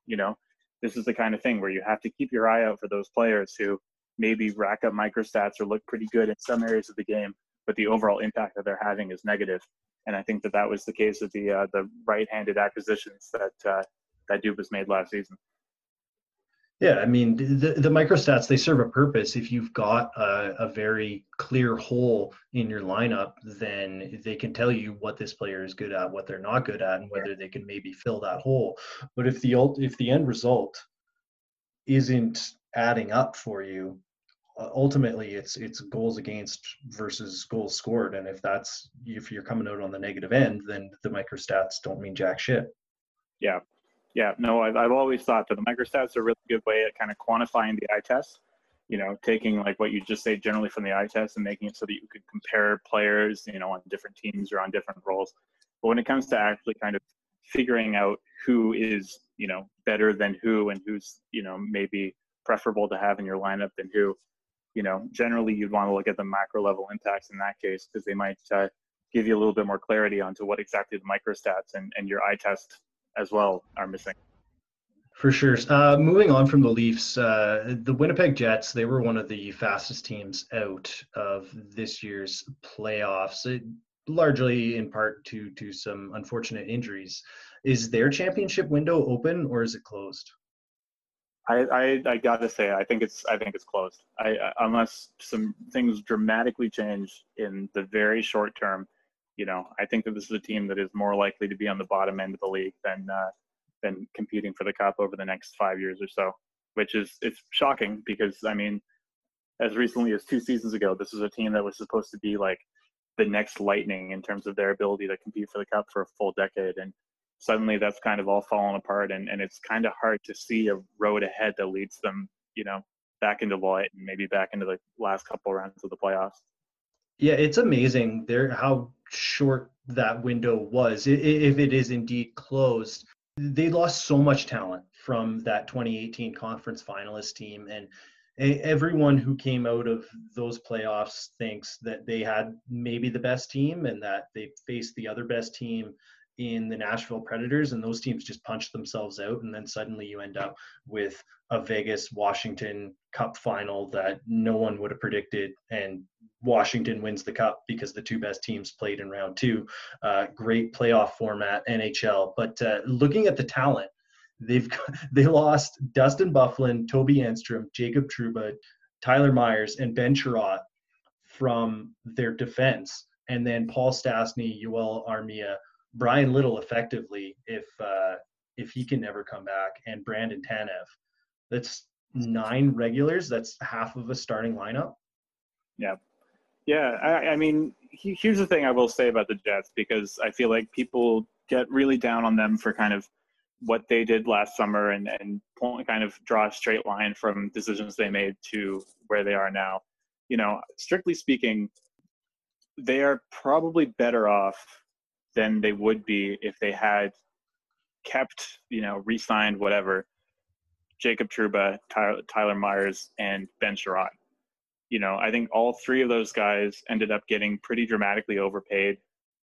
You know, this is the kind of thing where you have to keep your eye out for those players who maybe rack up microstats or look pretty good in some areas of the game, but the overall impact that they're having is negative. And I think that that was the case of the uh, the right-handed acquisitions that uh, that Dubas made last season. Yeah, I mean the the microstats they serve a purpose. If you've got a, a, very clear hole in your lineup, then they can tell you what this player is good at, what they're not good at, and whether they can maybe fill that hole. But if the if the end result isn't adding up for you, ultimately it's it's goals against versus goals scored. And if that's if you're coming out on the negative end, then the microstats don't mean jack shit. Yeah, yeah, no, I've, I've always thought that the microstats are a really good way at kind of quantifying the eye test. You know, taking like what you just say generally from the eye test and making it so that you could compare players, you know, on different teams or on different roles. But when it comes to actually kind of figuring out who is, you know, better than who and who's, you know, maybe preferable to have in your lineup than who, you know, generally you'd want to look at the macro level impacts in that case because they might uh, give you a little bit more clarity onto what exactly the microstats and, and your eye test as well are missing. For sure. Uh, moving on from the Leafs, uh, the Winnipeg Jets, they were one of the fastest teams out of this year's playoffs, it, largely in part to, to some unfortunate injuries. Is their championship window open or is it closed? I, I, I gotta say, I think it's I think it's closed. I, unless some things dramatically change in the very short term, you know, I think that this is a team that is more likely to be on the bottom end of the league than uh, than competing for the cup over the next five years or so. Which is it's shocking because I mean, as recently as two seasons ago, this was a team that was supposed to be like the next Lightning in terms of their ability to compete for the cup for a full decade, and suddenly that's kind of all fallen apart, and and it's kind of hard to see a road ahead that leads them, you know, back into light and maybe back into the last couple rounds of the playoffs. Yeah, it's amazing there how short that window was. If it is indeed closed, they lost so much talent from that 2018 conference finalist team, and everyone who came out of those playoffs thinks that they had maybe the best team and that they faced the other best team in the Nashville Predators, and those teams just punched themselves out, and then suddenly you end up with a Vegas Washington Cup final that no one would have predicted, and Washington wins the cup because the two best teams played in round two. Uh, great playoff format, NHL. But uh, looking at the talent, they've they lost Dustin Byfuglien, Toby Enstrom, Jacob Trouba, Tyler Myers, and Ben Chiarot from their defense, and then Paul Stastny, Joel Armia Bryan Little effectively if uh, if he can never come back, and Brandon Tanev. That's nine regulars. That's half of a starting lineup. Yeah, yeah. I, I mean, he, here's the thing I will say about the Jets because I feel like people get really down on them for kind of what they did last summer and and kind of draw a straight line from decisions they made to where they are now. You know, strictly speaking, they are probably better off than they would be if they had kept, you know, re-signed whatever Jacob Trouba, Tyler, Tyler Myers, and Ben Chiarot. You know, I think all three of those guys ended up getting pretty dramatically overpaid,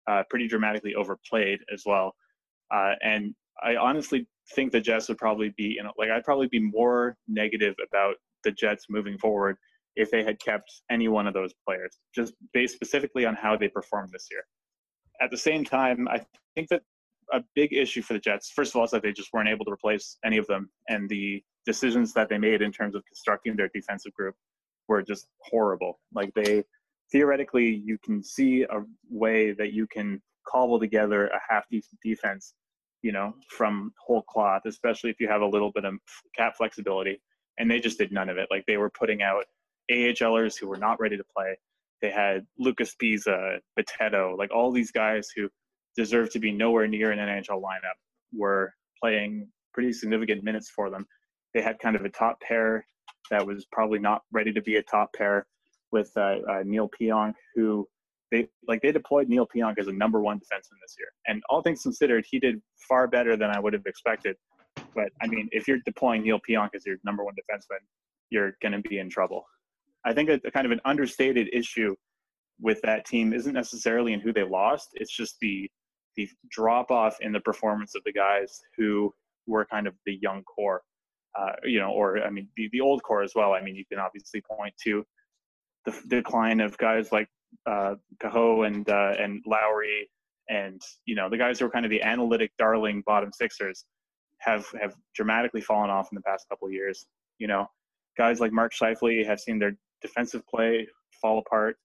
uh, pretty dramatically overplayed as well. Uh, and I honestly think the Jets would probably be, you know, like I'd probably be more negative about the Jets moving forward if they had kept any one of those players, just based specifically on how they performed this year at the same time, I think that a big issue for the Jets, first of all, is that they just weren't able to replace any of them, and the decisions that they made in terms of constructing their defensive group were just horrible. Like they theoretically, you can see a way that you can cobble together a half decent defense, you know, from whole cloth, especially if you have a little bit of cap flexibility. And they just did none of it. Like they were putting out AHLers who were not ready to play. They had Lucas Sbisa, Bitetto, like all these guys who deserve to be nowhere near an NHL lineup were playing pretty significant minutes for them. They had kind of a top pair that was probably not ready to be a top pair with uh, uh, Neal Pionk, who they like they deployed Neal Pionk as a number one defenseman this year. And all things considered, he did far better than I would have expected. But I mean, if you're deploying Neal Pionk as your number one defenseman, you're going to be in trouble. I think a, a kind of an understated issue with that team isn't necessarily in who they lost. It's just the the drop off in the performance of the guys who were kind of the young core, uh, you know, or I mean the, the old core as well. I mean, you can obviously point to the decline of guys like uh, Cahoe and uh, and Lowry, and you know the guys who are kind of the analytic darling bottom sixers have have dramatically fallen off in the past couple years. You know, guys like Mark Scheifele have seen their defensive play fall apart.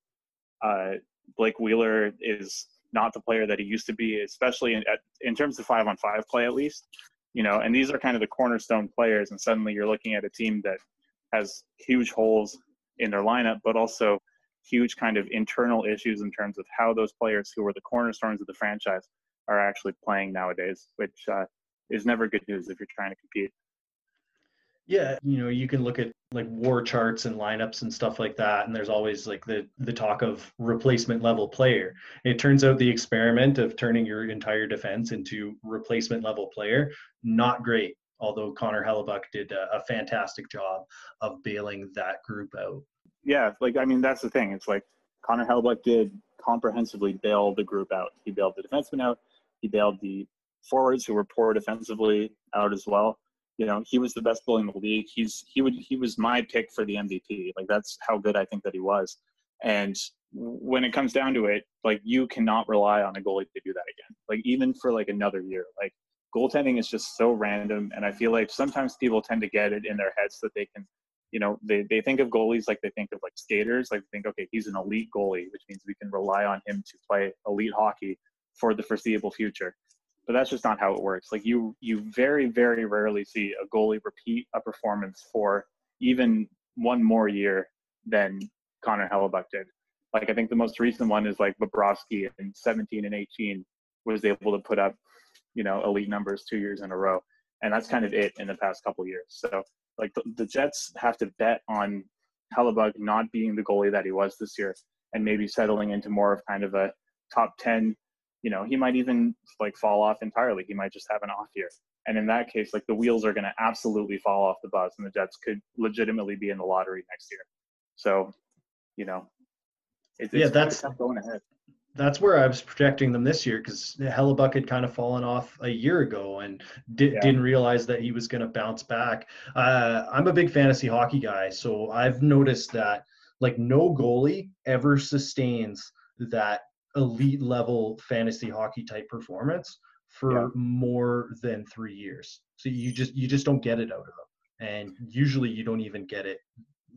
Uh, Blake Wheeler is not the player that he used to be, especially in, at, in terms of five on five play, at least. You know, and these are kind of the cornerstone players, and suddenly you're looking at a team that has huge holes in their lineup, but also huge kind of internal issues in terms of how those players who were the cornerstones of the franchise are actually playing nowadays, which uh, is never good news if you're trying to compete. Yeah, you know, you can look at like war charts and lineups and stuff like that, and there's always like the the talk of replacement level player. It turns out the experiment of turning your entire defense into replacement level player not great. Although Connor Hellebuyck did a, a fantastic job of bailing that group out yeah, like I mean that's the thing. It's like Connor Hellebuyck did comprehensively bail the group out. He bailed the defensemen out. He bailed the forwards who were poor defensively out as well. You know, he was the best goalie in the league. He's he would he was my pick for the MVP. Like that's how good I think that he was. And when it comes down to it, like you cannot rely on a goalie to do that again. Like even for like another year. Like goaltending is just so random and I feel like sometimes people tend to get it in their heads that they can you know, they, they think of goalies like they think of like skaters, like think, okay, he's an elite goalie, which means we can rely on him to play elite hockey for the foreseeable future. But that's just not how it works. Like you, you very, very rarely see a goalie repeat a performance for even one more year than Connor Hellebuyck did. Like I think the most recent one is like Bobrovsky in 17 and 18 was able to put up, you know, elite numbers two years in a row, and that's kind of it in the past couple years. So like the, the Jets have to bet on Hellebuyck not being the goalie that he was this year and maybe settling into more of kind of a top 10 you know he might even like fall off entirely he might just have an off year and in that case like the wheels are going to absolutely fall off the bus and the jets could legitimately be in the lottery next year so you know it, yeah that's going ahead that's where I was projecting them this year because Hellebuyck had kind of fallen off a year ago and di- yeah. didn't realize that he was going to bounce back. Uh, I'm a big fantasy hockey guy, so I've noticed that like no goalie ever sustains that elite level fantasy hockey type performance for yeah. more than three years. So you just you just don't get it out of them, and usually you don't even get it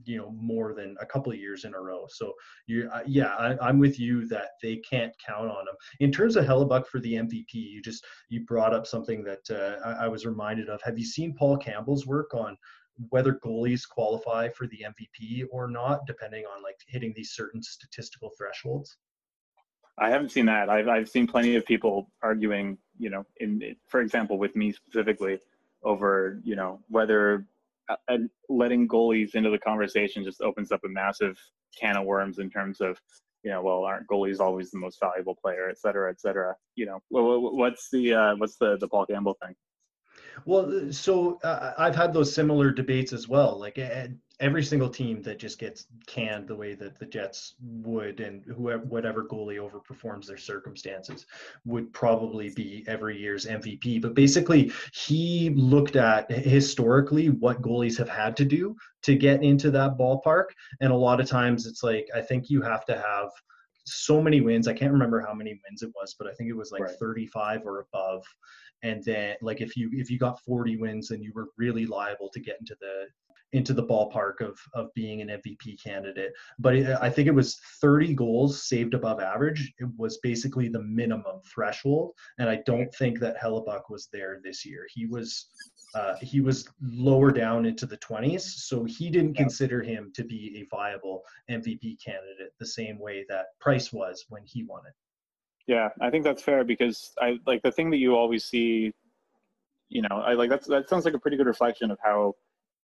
you know more than a couple of years in a row. So you, uh, yeah, I, am with you that they can't count on them. In terms of Hellebuyck for the MVP, you just you brought up something that uh, I, I was reminded of. Have you seen Paul Campbell's work on whether goalies qualify for the MVP or not, depending on like hitting these certain statistical thresholds? I haven't seen that. I've I've seen plenty of people arguing, you know, in for example, with me specifically, over you know whether and letting goalies into the conversation just opens up a massive can of worms in terms of you know well aren't goalies always the most valuable player et cetera et cetera. You know what's the uh, what's the the paul campbell thing? Well so uh, i've had those similar debates as well. Like every single team that just gets canned the way that the Jets would, and whoever whatever goalie overperforms their circumstances would probably be every year's MVP. But basically, he looked at historically what goalies have had to do to get into that ballpark, and a lot of times it's like I think you have to have so many wins. I can't remember how many wins it was, but I think it was like right. 35 or above. And then like if you if you got 40 wins, then you were really liable to get into the into the ballpark of of being an MVP candidate. But it, I think it was 30 goals saved above average. It was basically the minimum threshold, and I don't think that Hellebuyck was there this year. He was uh, he was lower down into the 20s, so he didn't yeah. consider him to be a viable MVP candidate the same way that Price was when he won it. Yeah, I think that's fair because I like the thing that you always see. You know, I like that's that sounds like a pretty good reflection of how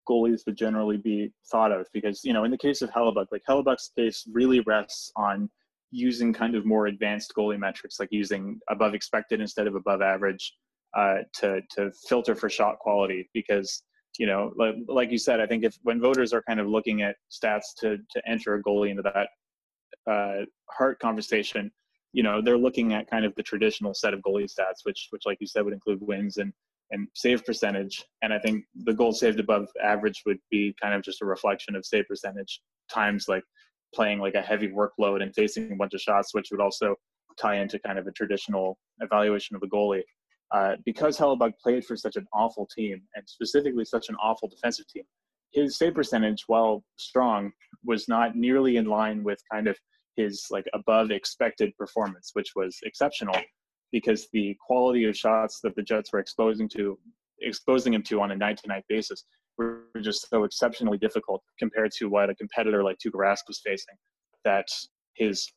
goalies would generally be thought of because you know in the case of Hellebuyck, like Hellebuyck's case really rests on using kind of more advanced goalie metrics, like using above expected instead of above average, uh, to to filter for shot quality. Because you know, like, like you said, I think if when voters are kind of looking at stats to to enter a goalie into that uh, Hart conversation, you know, they're looking at kind of the traditional set of goalie stats, which which like you said would include wins and and save percentage. And I think the goal saved above average would be kind of just a reflection of save percentage times like playing like a heavy workload and facing a bunch of shots, which would also tie into kind of a traditional evaluation of a goalie. Uh, because Hellebuyck played for such an awful team and specifically such an awful defensive team, his save percentage, while strong, was not nearly in line with kind of his like above expected performance, which was exceptional because the quality of shots that the Jets were exposing to exposing him to on a night to night basis were just so exceptionally difficult compared to what a competitor like Tuukka Rask was facing. That his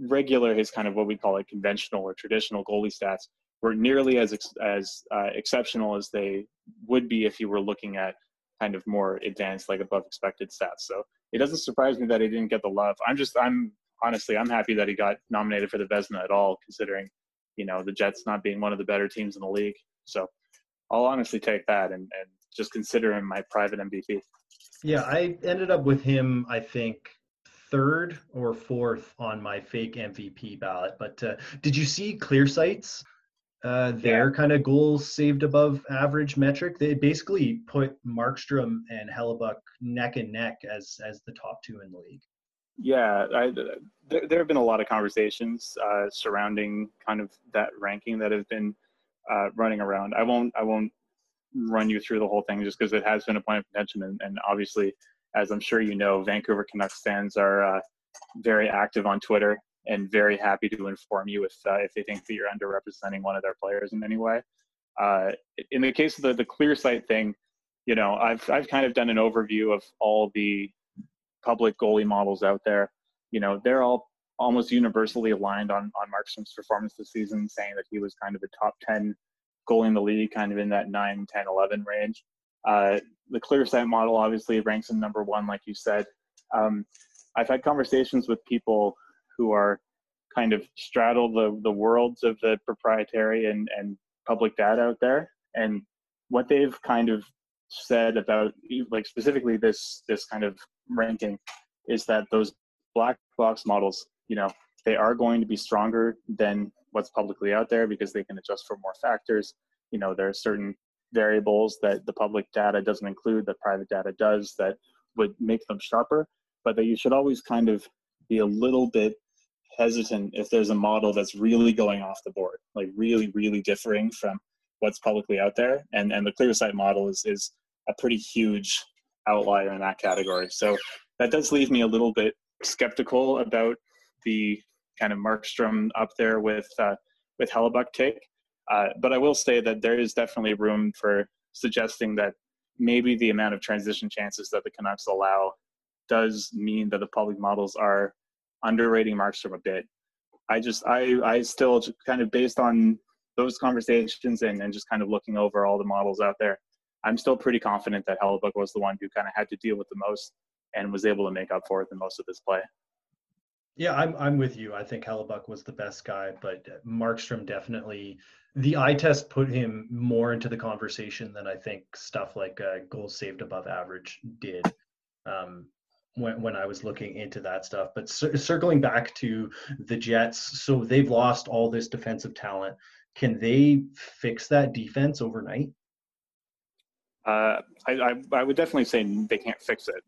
regular, his kind of what we call like conventional or traditional goalie stats were nearly as as uh, exceptional as they would be if you were looking at kind of more advanced, like above expected stats. So it doesn't surprise me that he didn't get the love. I'm just, I'm honestly, I'm happy that he got nominated for the Vezina at all, considering, you know, the Jets not being one of the better teams in the league. So I'll honestly take that and, and just consider him my private MVP. Yeah, I ended up with him, I think, third or fourth on my fake MVP ballot. But uh, did you see Clearsight's uh, their yeah. kind of goals saved above average metric? They basically put Markstrom and Hellebuyck neck and neck as as the top two in the league. Yeah, I, there, there have been a lot of conversations uh, surrounding kind of that ranking that have been uh, running around. I won't I won't run you through the whole thing just because it has been a point of contention. And, and, obviously, as I'm sure you know, Vancouver Canucks fans are uh, very active on Twitter and very happy to inform you if uh, if they think that you're underrepresenting one of their players in any way. Uh, in the case of the the clear sight thing, you know, I've I've kind of done an overview of all the public goalie models out there. You know, they're all almost universally aligned on on Markstrom's performance this season, saying that he was kind of a top 10 goalie in the league, kind of in that 9, 10, 11 range. Uh, the Clearsight model obviously ranks him number one, like you said. Um, I've had conversations with people who are kind of straddle the, the worlds of the proprietary and, and public data out there. And what they've kind of said about like specifically this this kind of ranking is that those black box models, you know, they are going to be stronger than what's publicly out there because they can adjust for more factors. You know, there are certain variables that the public data doesn't include that private data does that would make them sharper, but that you should always kind of be a little bit hesitant if there's a model that's really going off the board, like really, really differing from what's publicly out there. And and the Clearsight model is is a pretty huge outlier in that category. So that does leave me a little bit skeptical about the kind of Markstrom up there with uh, with Hellebuyck take. Uh, but I will say that there is definitely room for suggesting that maybe the amount of transition chances that the Canucks allow does mean that the public models are underrating Markstrom a bit. I just I I still kind of based on those conversations and, and just kind of looking over all the models out there, I'm still pretty confident that Hellebuyck was the one who kind of had to deal with the most and was able to make up for it in most of this play. Yeah, I'm I'm with you. I think Hellebuyck was the best guy, but Markstrom definitely the eye test put him more into the conversation than I think stuff like uh, goals saved above average did. Um, when, when I was looking into that stuff. But circling back to the Jets, so they've lost all this defensive talent. Can they fix that defense overnight? Uh, I, I, I would definitely say they can't fix it.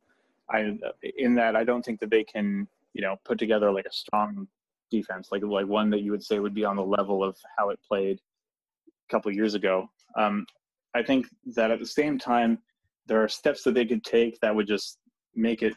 I in that I don't think that they can you know put together like a strong defense like like one that you would say would be on the level of how it played a couple years ago. Um, I think that at the same time there are steps that they could take that would just make it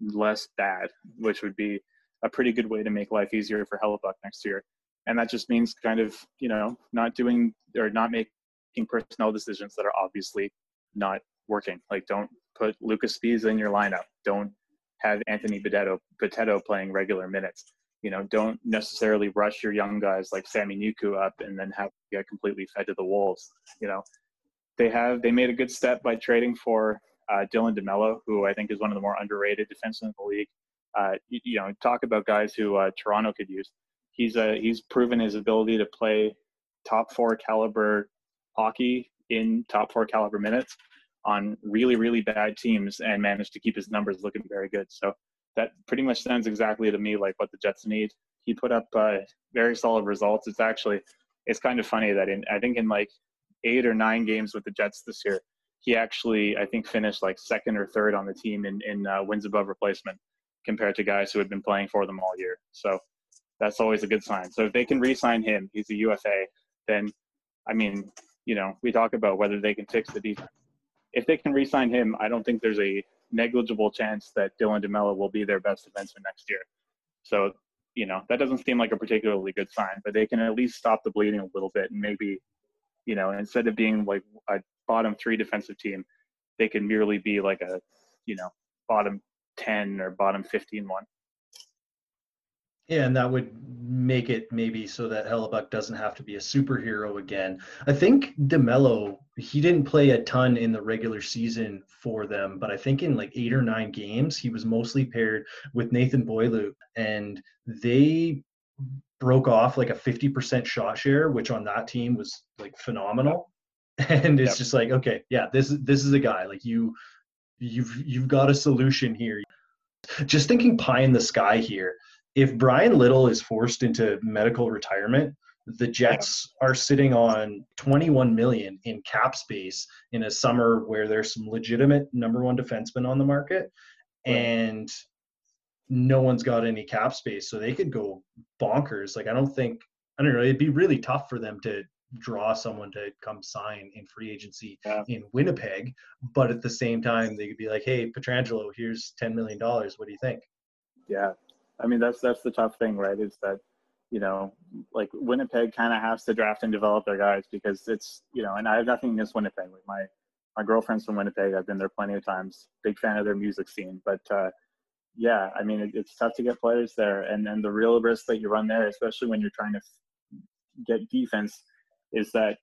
less bad, which would be a pretty good way to make life easier for Hellebuyck next year. And that just means kind of, you know, not doing or not making personnel decisions that are obviously not working. Like don't put Lucas Sbisa in your lineup. Don't have Anthony Bitetto playing regular minutes. you know, don't necessarily rush your young guys like Sami Niku up and then have get completely fed to the wolves. You know, they have they made a good step by trading for uh, Dylan DeMelo, who I think is one of the more underrated defensemen in the league. Uh, you, you, know, talk about guys who uh, Toronto could use. He's a uh, he's proven his ability to play top four caliber hockey in top four caliber minutes on really really bad teams and managed to keep his numbers looking very good. So that pretty much sounds exactly to me like what the Jets need. He put up uh, very solid results. It's actually it's kind of funny that in I think in like eight or nine games with the Jets this year, he actually I think finished like second or third on the team in in uh, wins above replacement compared to guys who had been playing for them all year. So that's always a good sign. So if they can re-sign him, he's a UFA, then I mean, you know, we talk about whether they can fix the defense. If they can re-sign him, I don't think there's a negligible chance that Dylan DeMelo will be their best defenseman next year. So, you know, that doesn't seem like a particularly good sign, but they can at least stop the bleeding a little bit and maybe, you know, instead of being like a bottom three defensive team, they can merely be like a, you know, bottom 10 or bottom 15 one. Yeah, and that would make it maybe so that Hellebuyck doesn't have to be a superhero again. I think DeMelo, he didn't play a ton in the regular season for them, but I think in like eight or nine games, he was mostly paired with Nathan Beaulieu, and they broke off like a 50% shot share, which on that team was like phenomenal. And it's yep. just like, okay, yeah, this this is a guy like you you've you've got a solution here. Just thinking pie in the sky here if Bryan Little is forced into medical retirement, the Jets are sitting on 21 million in cap space in a summer where there's some legitimate number one defensemen on the market, and no one's got any cap space, so they could go bonkers. Like I don't think I don't know. It'd be really tough for them to draw someone to come sign in free agency yeah. in Winnipeg, but at the same time they could be like, "Hey, Pietrangelo, here's 10 million dollars. What do you think?" Yeah, I mean, that's that's the tough thing, right? Is that you know, like Winnipeg kind of has to draft and develop their guys because it's you know, and I have nothing against Winnipeg. Like my my girlfriend's from Winnipeg. I've been there plenty of times. Big fan of their music scene, but uh, yeah, I mean, it, it's tough to get players there, and then the real risk that you run there, especially when you're trying to get defense, is that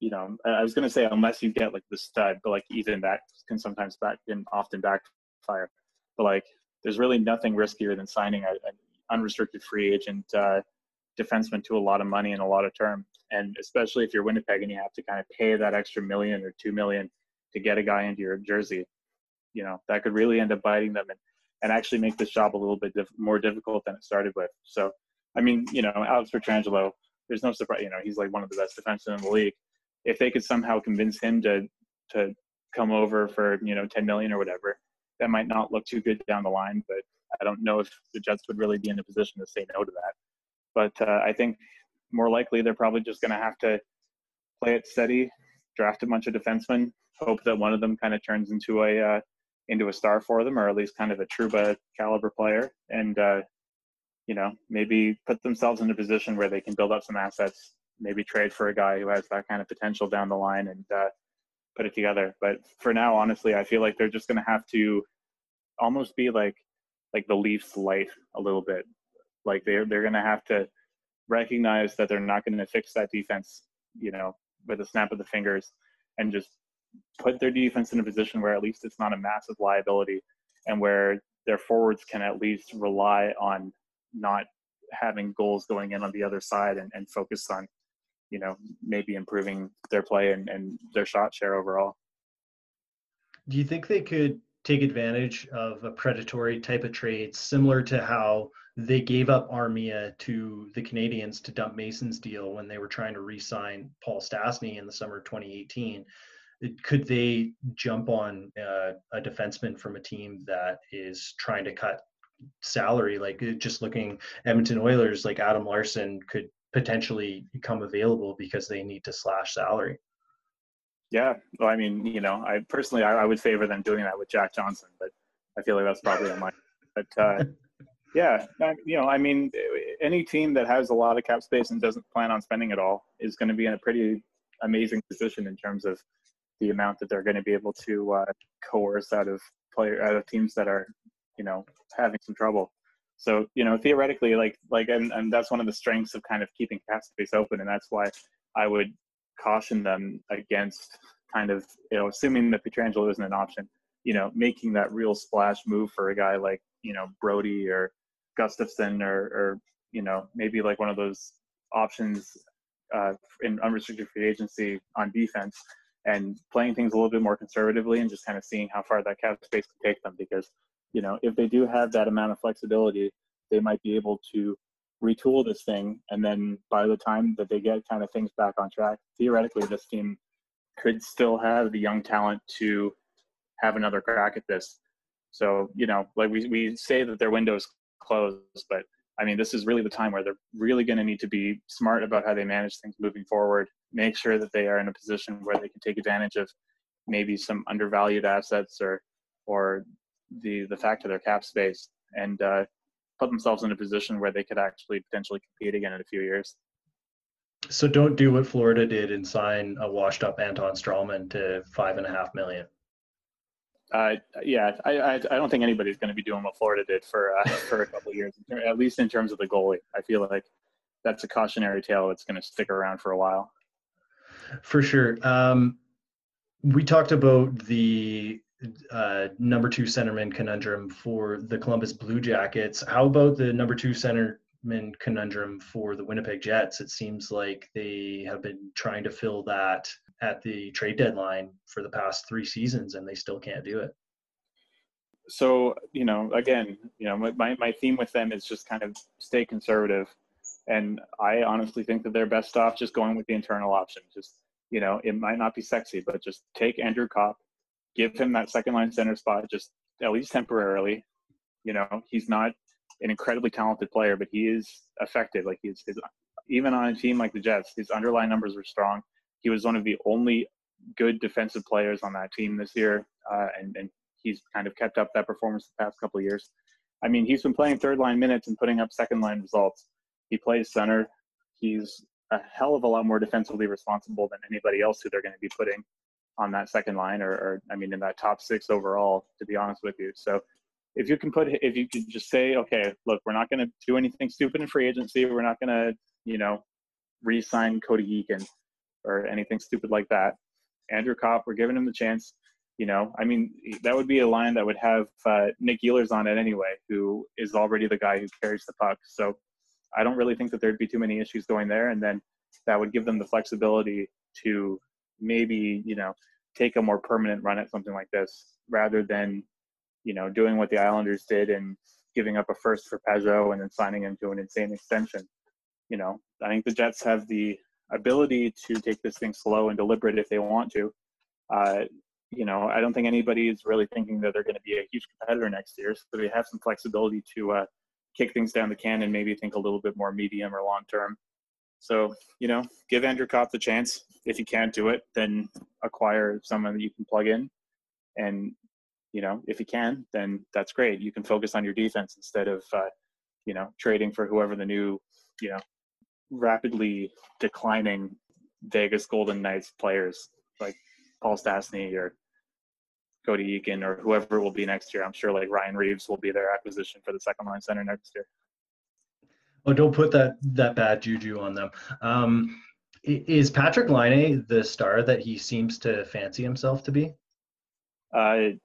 you know, I was going to say unless you get like the stud, but like even that can sometimes back and often backfire. But like there's really nothing riskier than signing an unrestricted free agent uh, defenseman to a lot of money and a lot of term. And especially if you're Winnipeg and you have to kind of pay that extra million or two million to get a guy into your jersey, you know, that could really end up biting them and, and actually make this job a little bit diff- more difficult than it started with. So, I mean, you know, Alex Pietrangelo, there's no surprise, you know, he's like one of the best defensemen in the league. If they could somehow convince him to, to come over for, you know, 10 million or whatever, that might not look too good down the line, but I don't know if the Jets would really be in a position to say no to that. But uh, I think more likely they're probably just going to have to play it steady, draft a bunch of defensemen, hope that one of them kind of turns into a uh, into a star for them, or at least kind of a Trouba caliber player, and uh, you know maybe put themselves in a position where they can build up some assets, maybe trade for a guy who has that kind of potential down the line, and uh, put it together. But for now, honestly, I feel like they're just to have to almost be like like the Leafs light a little bit. Like they're they're to have to recognize that they're not going to fix that defense, you know, with a snap of the fingers, and just put their defense in a position where at least it's not a massive liability, and where their forwards can at least rely on not having goals going in on the other side and, and focus on you know maybe improving their play and, and their shot share overall. Do you think they could take advantage of a predatory type of trade, similar to how they gave up Armia to the Canadiens to dump Mason's deal when they were trying to re-sign Paul Stastny in the summer of 2018? Could they jump on uh, a defenseman from a team that is trying to cut salary? Like just looking Edmonton Oilers, like Adam Larsson could potentially become available because they need to slash salary. Yeah, well, I mean, you know, I personally I, I would favor them doing that with Jack Johnson, but I feel like that's probably my. But uh, yeah, you know, I mean, any team that has a lot of cap space and doesn't plan on spending it all is going to be in a pretty amazing position in terms of the amount that they're going to be able to uh, coerce out of player out of teams that are, you know, having some trouble. So you know, theoretically, like like, and, and that's one of the strengths of kind of keeping cap space open, and that's why I would caution them against kind of you know assuming that Pietrangelo isn't an option, you know, making that real splash move for a guy like you know Brodie or Gustafsson or or you know maybe like one of those options uh, in unrestricted free agency on defense and playing things a little bit more conservatively and just kind of seeing how far that cap space can take them because you know if they do have that amount of flexibility they might be able to retool this thing and then by the time that they get kind of things back on track theoretically this team could still have the young talent to have another crack at this so you know like we, we say that their window is closed but I mean, this is really the time where they're really going to need to be smart about how they manage things moving forward. Make sure that they are in a position where they can take advantage of maybe some undervalued assets or or the the fact of their cap space and uh, put themselves in a position where they could actually potentially compete again in a few years. So don't do what Florida did and sign a washed up Anton Stralman to five and a half million. Uh, yeah, I, I, I don't think anybody's going to be doing what Florida did for uh, for a couple years, at least in terms of the goalie. I feel like that's a cautionary tale that's going to stick around for a while. For sure. Um, we talked about the uh, number two centerman conundrum for the Columbus Blue Jackets. How about the number two centerman conundrum for the Winnipeg Jets? It seems like they have been trying to fill that at the trade deadline for the past three seasons and they still can't do it so you know again you know my, my theme with them is just kind of stay conservative and i honestly think that they're best off just going with the internal option just you know it might not be sexy but just take andrew copp give him that second line center spot just at least temporarily you know he's not an incredibly talented player but he is effective like he's even on a team like the jets his underlying numbers were strong he was one of the only good defensive players on that team this year, uh, and, and he's kind of kept up that performance the past couple of years. I mean, he's been playing third line minutes and putting up second line results. He plays center. He's a hell of a lot more defensively responsible than anybody else who they're going to be putting on that second line, or, or I mean, in that top six overall. To be honest with you, so if you can put, if you could just say, okay, look, we're not going to do anything stupid in free agency. We're not going to, you know, re-sign Cody Eakin or anything stupid like that. Andrew Copp, we're giving him the chance. You know, I mean, that would be a line that would have uh, Nick Ehlers on it anyway, who is already the guy who carries the puck. So I don't really think that there'd be too many issues going there. And then that would give them the flexibility to maybe, you know, take a more permanent run at something like this rather than, you know, doing what the Islanders did and giving up a first for Pageau and then signing him to an insane extension. You know, I think the Jets have the ability to take this thing slow and deliberate if they want to. Uh, you know, I don't think anybody is really thinking that they're going to be a huge competitor next year. So they have some flexibility to uh, kick things down the can and maybe think a little bit more medium or long term. So, you know, give Andrew Copp the chance. If you can't do it, then acquire someone that you can plug in. And, you know, if you can, then that's great. You can focus on your defense instead of, uh, you know, trading for whoever the new, you know, rapidly declining Vegas Golden Knights players like Paul Stastny or Cody Eakin or whoever it will be next year. I'm sure like Ryan Reaves will be their acquisition for the second line center next year. Oh, don't put that that bad juju on them. Um, is Patrik Laine the star that he seems to fancy himself to be? Uh,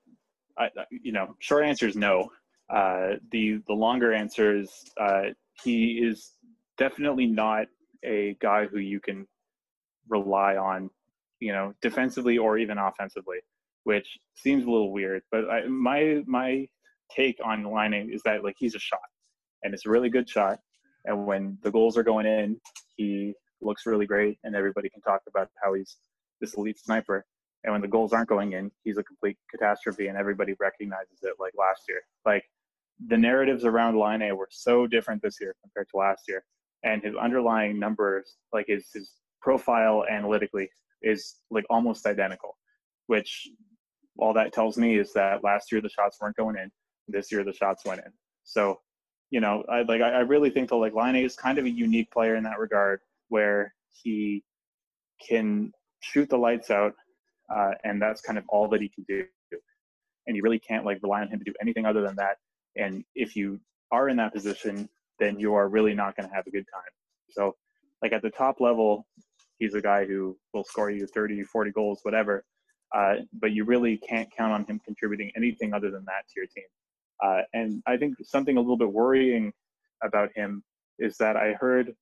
I, you know, short answer is no. Uh, the the longer answer is uh, he is definitely not a guy who you can rely on, you know, defensively or even offensively, which seems a little weird. But I, my my take on Laine is that like he's a shot, and it's a really good shot. And when the goals are going in, he looks really great, and everybody can talk about how he's this elite sniper. And when the goals aren't going in, he's a complete catastrophe, and everybody recognizes it. Like last year, like the narratives around Laine were so different this year compared to last year and his underlying numbers, like his his profile analytically, is like almost identical. Which all that tells me is that last year the shots weren't going in, this year the shots went in. So, you know, I like I really think that like Laine is kind of a unique player in that regard, where he can shoot the lights out, uh, and that's kind of all that he can do. And you really can't like rely on him to do anything other than that. And if you are in that position, then you are really not going to have a good time. So, like at the top level, he's a guy who will score you 30, 40 goals, whatever. Uh, but you really can't count on him contributing anything other than that to your team. Uh, and I think something a little bit worrying about him is that I heard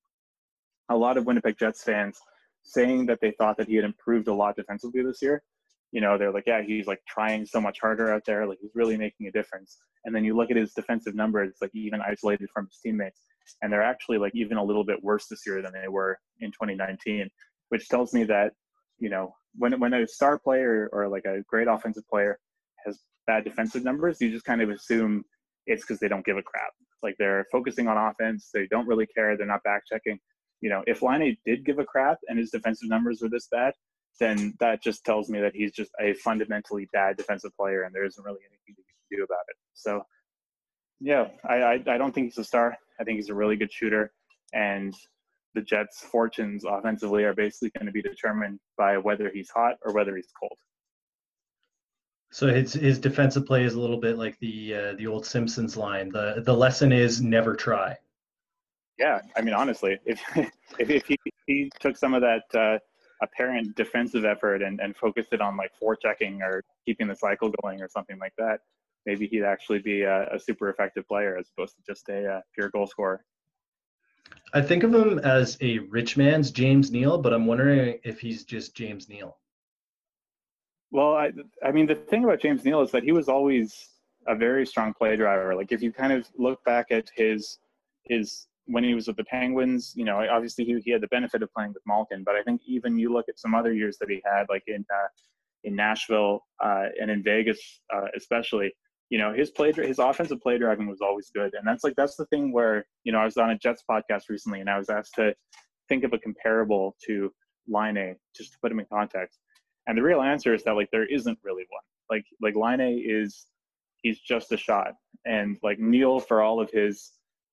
a lot of Winnipeg Jets fans saying that they thought that he had improved a lot defensively this year. You know, they're like, yeah, he's like trying so much harder out there, like he's really making a difference. And then you look at his defensive numbers, like even isolated from his teammates, and they're actually like even a little bit worse this year than they were in 2019, which tells me that, you know, when when a star player or like a great offensive player has bad defensive numbers, you just kind of assume it's because they don't give a crap. Like they're focusing on offense, they don't really care, they're not back checking. You know, if Laine did give a crap and his defensive numbers were this bad, then that just tells me that he's just a fundamentally bad defensive player and there isn't really anything you can do about it. So, yeah, I, I, I don't think he's a star. I think he's a really good shooter. And the Jets' fortunes offensively are basically going to be determined by whether he's hot or whether he's cold. So his his defensive play is a little bit like the uh, the old Simpsons line. the The lesson is never try. Yeah, I mean honestly, if if, if he, he took some of that uh, apparent defensive effort and, and focused it on like forechecking or keeping the cycle going or something like that, maybe he'd actually be a, a super effective player as opposed to just a, a uh, pure goal scorer. I think of him as a rich man's James Neal, but I'm wondering if he's just James Neal. Well, I, I mean, the thing about James Neal is that he was always a very strong play driver. Like if you kind of look back at his his when he was with the Penguins, you know, obviously he, he had the benefit of playing with Malkin, but I think even you look at some other years that he had, like in uh, in Nashville uh, and in Vegas, uh, especially, you know, his play his offensive play driving was always good, and that's like that's the thing where you know I was on a Jets podcast recently, and I was asked to think of a comparable to Laine just to put him in context. And the real answer is that like there isn't really one. Like like Laine is he's just a shot. And like Neal for all of his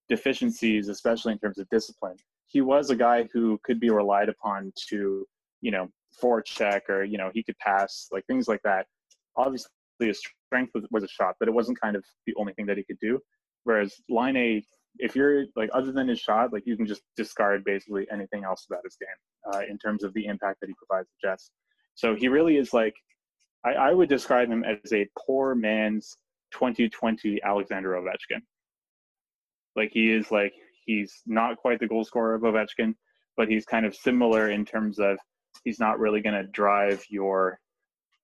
deficiencies, especially in terms of discipline, he was a guy who could be relied upon to, you know, forecheck or, you know, he could pass, like things like that. Obviously his strength was, was a shot, but it wasn't kind of the only thing that he could do. Whereas Laine if you're like other than his shot, like you can just discard basically anything else about his game uh, in terms of the impact that he provides the Jets. So he really is like, I, I would describe him as a poor man's 2020 Alexander Ovechkin. Like he is like, he's not quite the goal scorer of Ovechkin, but he's kind of similar in terms of he's not really going to drive your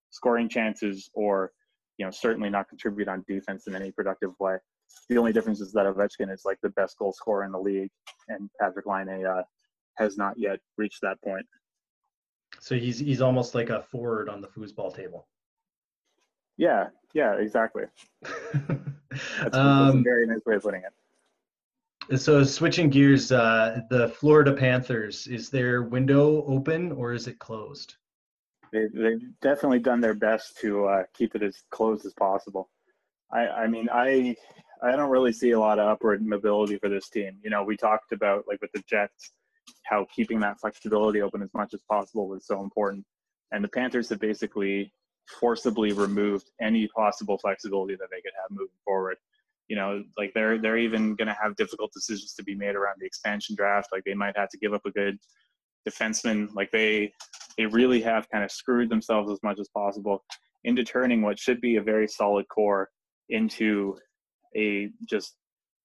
scoring chances or, you know, certainly not contribute on defense in any productive way. The only difference is that Ovechkin is like the best goal scorer in the league, and Patrik Laine uh, has not yet reached that point. So he's he's almost like a forward on the foosball table. Yeah, yeah, exactly. that's, um, a very nice way of putting it. So switching gears, uh, the Florida Panthers, is their window open or is it closed? They, they've definitely done their best to uh, keep it as closed as possible. I, I mean, I I don't really see a lot of upward mobility for this team. You know, we talked about like with the Jets, how keeping that flexibility open as much as possible was so important. And the Panthers have basically forcibly removed any possible flexibility that they could have moving forward. You know, like they're they're even going to have difficult decisions to be made around the expansion draft. Like they might have to give up a good defenseman. Like they they really have kind of screwed themselves as much as possible into turning what should be a very solid core into a just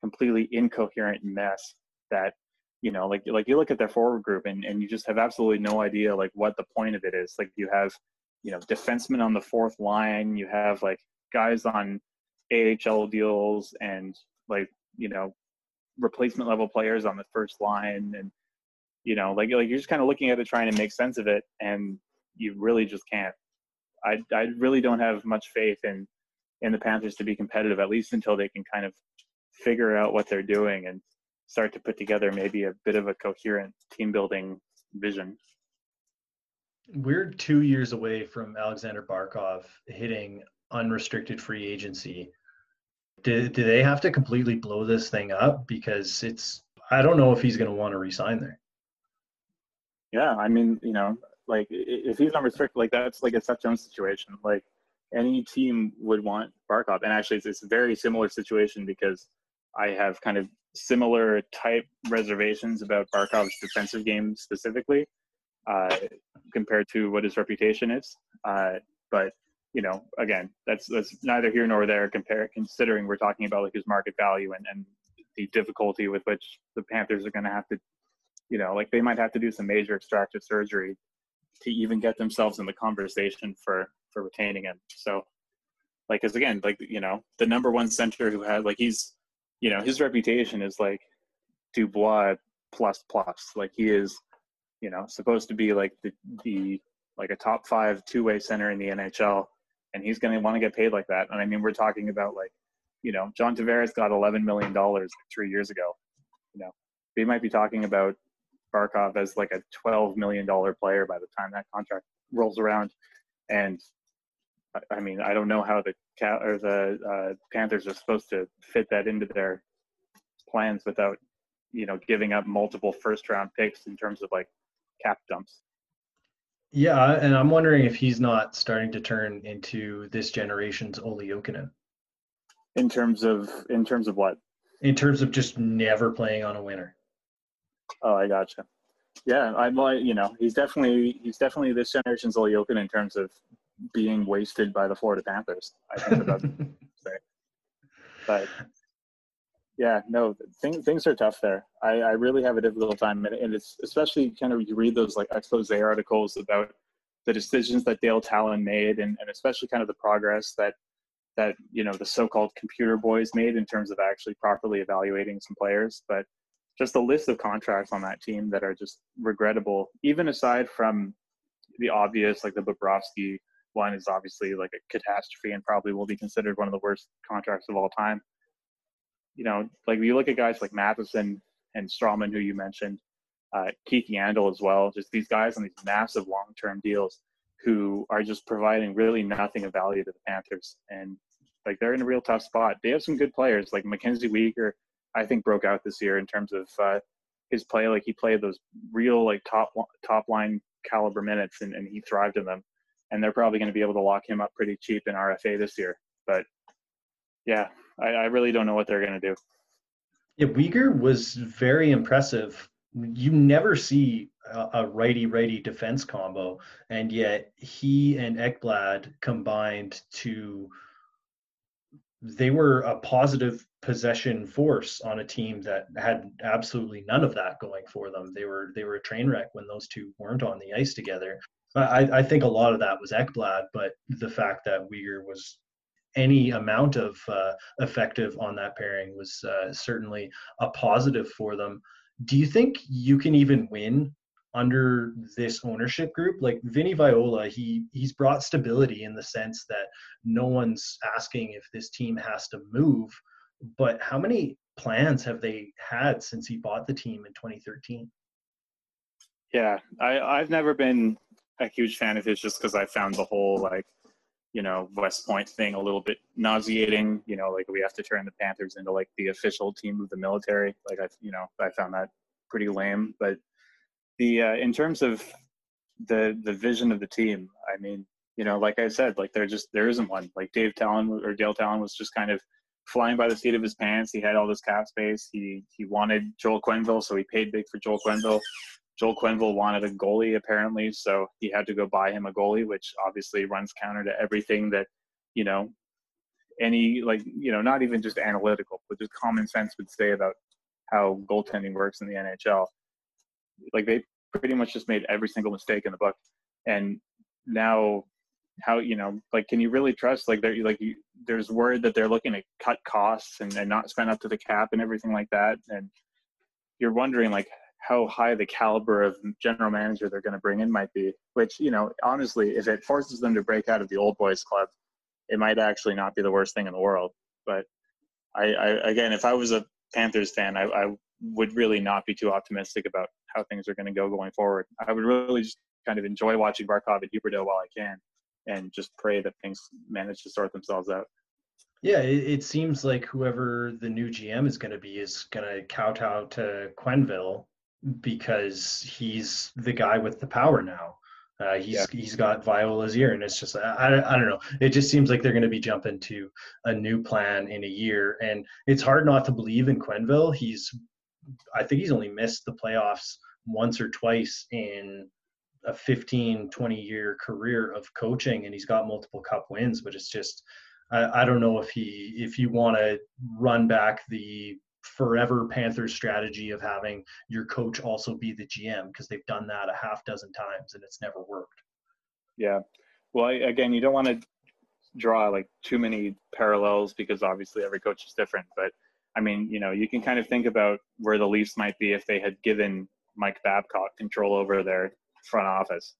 completely incoherent mess that you know like like you look at their forward group and, and you just have absolutely no idea like what the point of it is. Like you have you know defensemen on the fourth line you have like guys on AHL deals and like you know replacement level players on the first line and you know like like you're just kind of looking at it trying to make sense of it and you really just can't. I I really don't have much faith in in the Panthers to be competitive at least until they can kind of figure out what they're doing and start to put together maybe a bit of a coherent team building vision. We're two years away from Alexander Barkov hitting unrestricted free agency. Do, do they have to completely blow this thing up? Because it's, I don't know if he's going to want to resign there. Yeah, I mean, you know, like if he's unrestricted, like that's like a Seth Jones situation. Like any team would want Barkov, and actually, it's, it's a very similar situation because I have kind of similar type reservations about Barkov's defensive game specifically uh, compared to what his reputation is. Uh, but you know, again, that's that's neither here nor there. Compare considering we're talking about like his market value and and the difficulty with which the Panthers are going to have to, you know, like they might have to do some major extractive surgery to even get themselves in the conversation for for retaining him. So, like, because again, like you know, the number one center who had like he's, you know, his reputation is like Dubois plus plus. Like he is, you know, supposed to be like the the like a top five two way center in the NHL, and he's going to want to get paid like that. And I mean, we're talking about like, you know, John Tavares got eleven million dollars three years ago. You know, they might be talking about Barkov as like a twelve million dollar player by the time that contract rolls around, and I mean, I don't know how the cat or the uh, Panthers are supposed to fit that into their plans without, you know, giving up multiple first round picks in terms of like cap dumps. Yeah, and I'm wondering if he's not starting to turn into this generation's Jokinen. In terms of in terms of what? In terms of just never playing on a winner. Oh, I gotcha. Yeah, I'm like you know he's definitely he's definitely this generation's Jokinen in terms of being wasted by the Florida Panthers. I think about say. But yeah, no, things things are tough there. I, I really have a difficult time, and, and it's especially kind of you read those like expose articles about the decisions that Dale Tallon made, and, and especially kind of the progress that that you know the so-called computer boys made in terms of actually properly evaluating some players. But just the list of contracts on that team that are just regrettable, even aside from the obvious, like the Bobrovsky one is obviously like a catastrophe and probably will be considered one of the worst contracts of all time. You know, like you look at guys like Matheson and Stralman, who you mentioned, uh, Keith Yandle as well, just these guys on these massive long-term deals who are just providing really nothing of value to the Panthers. And like they're in a real tough spot. They have some good players like Mackenzie Weegar, I think broke out this year in terms of uh, his play. Like he played those real like top top line caliber minutes and, and he thrived in them and they're probably going to be able to lock him up pretty cheap in RFA this year. But yeah, I, I really don't know what they're going to do. Yeah, Weegar was very impressive. You never see a, a righty righty defense combo, and yet he and Ekblad combined to they were a positive possession force on a team that had absolutely none of that going for them. They were they were a train wreck when those two weren't on the ice together. I, I think a lot of that was Ekblad, but the fact that Weegar was any amount of uh, effective on that pairing was uh, certainly a positive for them. Do you think you can even win under this ownership group? Like Vinny Viola, he he's brought stability in the sense that no one's asking if this team has to move, but how many plans have they had since he bought the team in 2013? Yeah, I, I've never been a huge fan of his just because I found the whole like, you know, West Point thing a little bit nauseating. You know, like we have to turn the Panthers into like the official team of the military. Like I, you know, I found that pretty lame. But the uh, in terms of the the vision of the team, I mean, you know, like I said, like there just there isn't one. Like Dave Tallon or Dale Tallon was just kind of flying by the seat of his pants. He had all this cap space. He he wanted Joel Quenneville, so he paid big for Joel Quenneville. Joel Quenneville wanted a goalie apparently, so he had to go buy him a goalie, which obviously runs counter to everything that, you know, any like you know not even just analytical, but just common sense would say about how goaltending works in the NHL. Like they pretty much just made every single mistake in the book, and now how you know like can you really trust like they're like you, there's word that they're looking to cut costs and, and not spend up to the cap and everything like that and you're wondering like how high the caliber of general manager they're going to bring in might be. Which you know, honestly, if it forces them to break out of the old boys club, it might actually not be the worst thing in the world. But I, I again, if I was a Panthers fan, I, I would really not be too optimistic about how things are going to go going forward. I would really just kind of enjoy watching Barkov and Huberdeau while I can, and just pray that things manage to sort themselves out. Yeah, it, it seems like whoever the new GM is going to be is going to kowtow to Quenneville because he's the guy with the power now. Uh, he's yeah. he's got Viola's ear, and it's just I, I don't know. It just seems like they're going to be jumping to a new plan in a year, and it's hard not to believe in Quenneville. He's I think he's only missed the playoffs once or twice in a 15 20 year career of coaching and he's got multiple cup wins but it's just I, I don't know if he if you want to run back the forever Panthers strategy of having your coach also be the GM because they've done that a half dozen times and it's never worked. Yeah. Well, again, you don't want to draw like too many parallels because obviously every coach is different. But I mean, you know, you can kind of think about where the Leafs might be if they had given Mike Babcock control over their front office.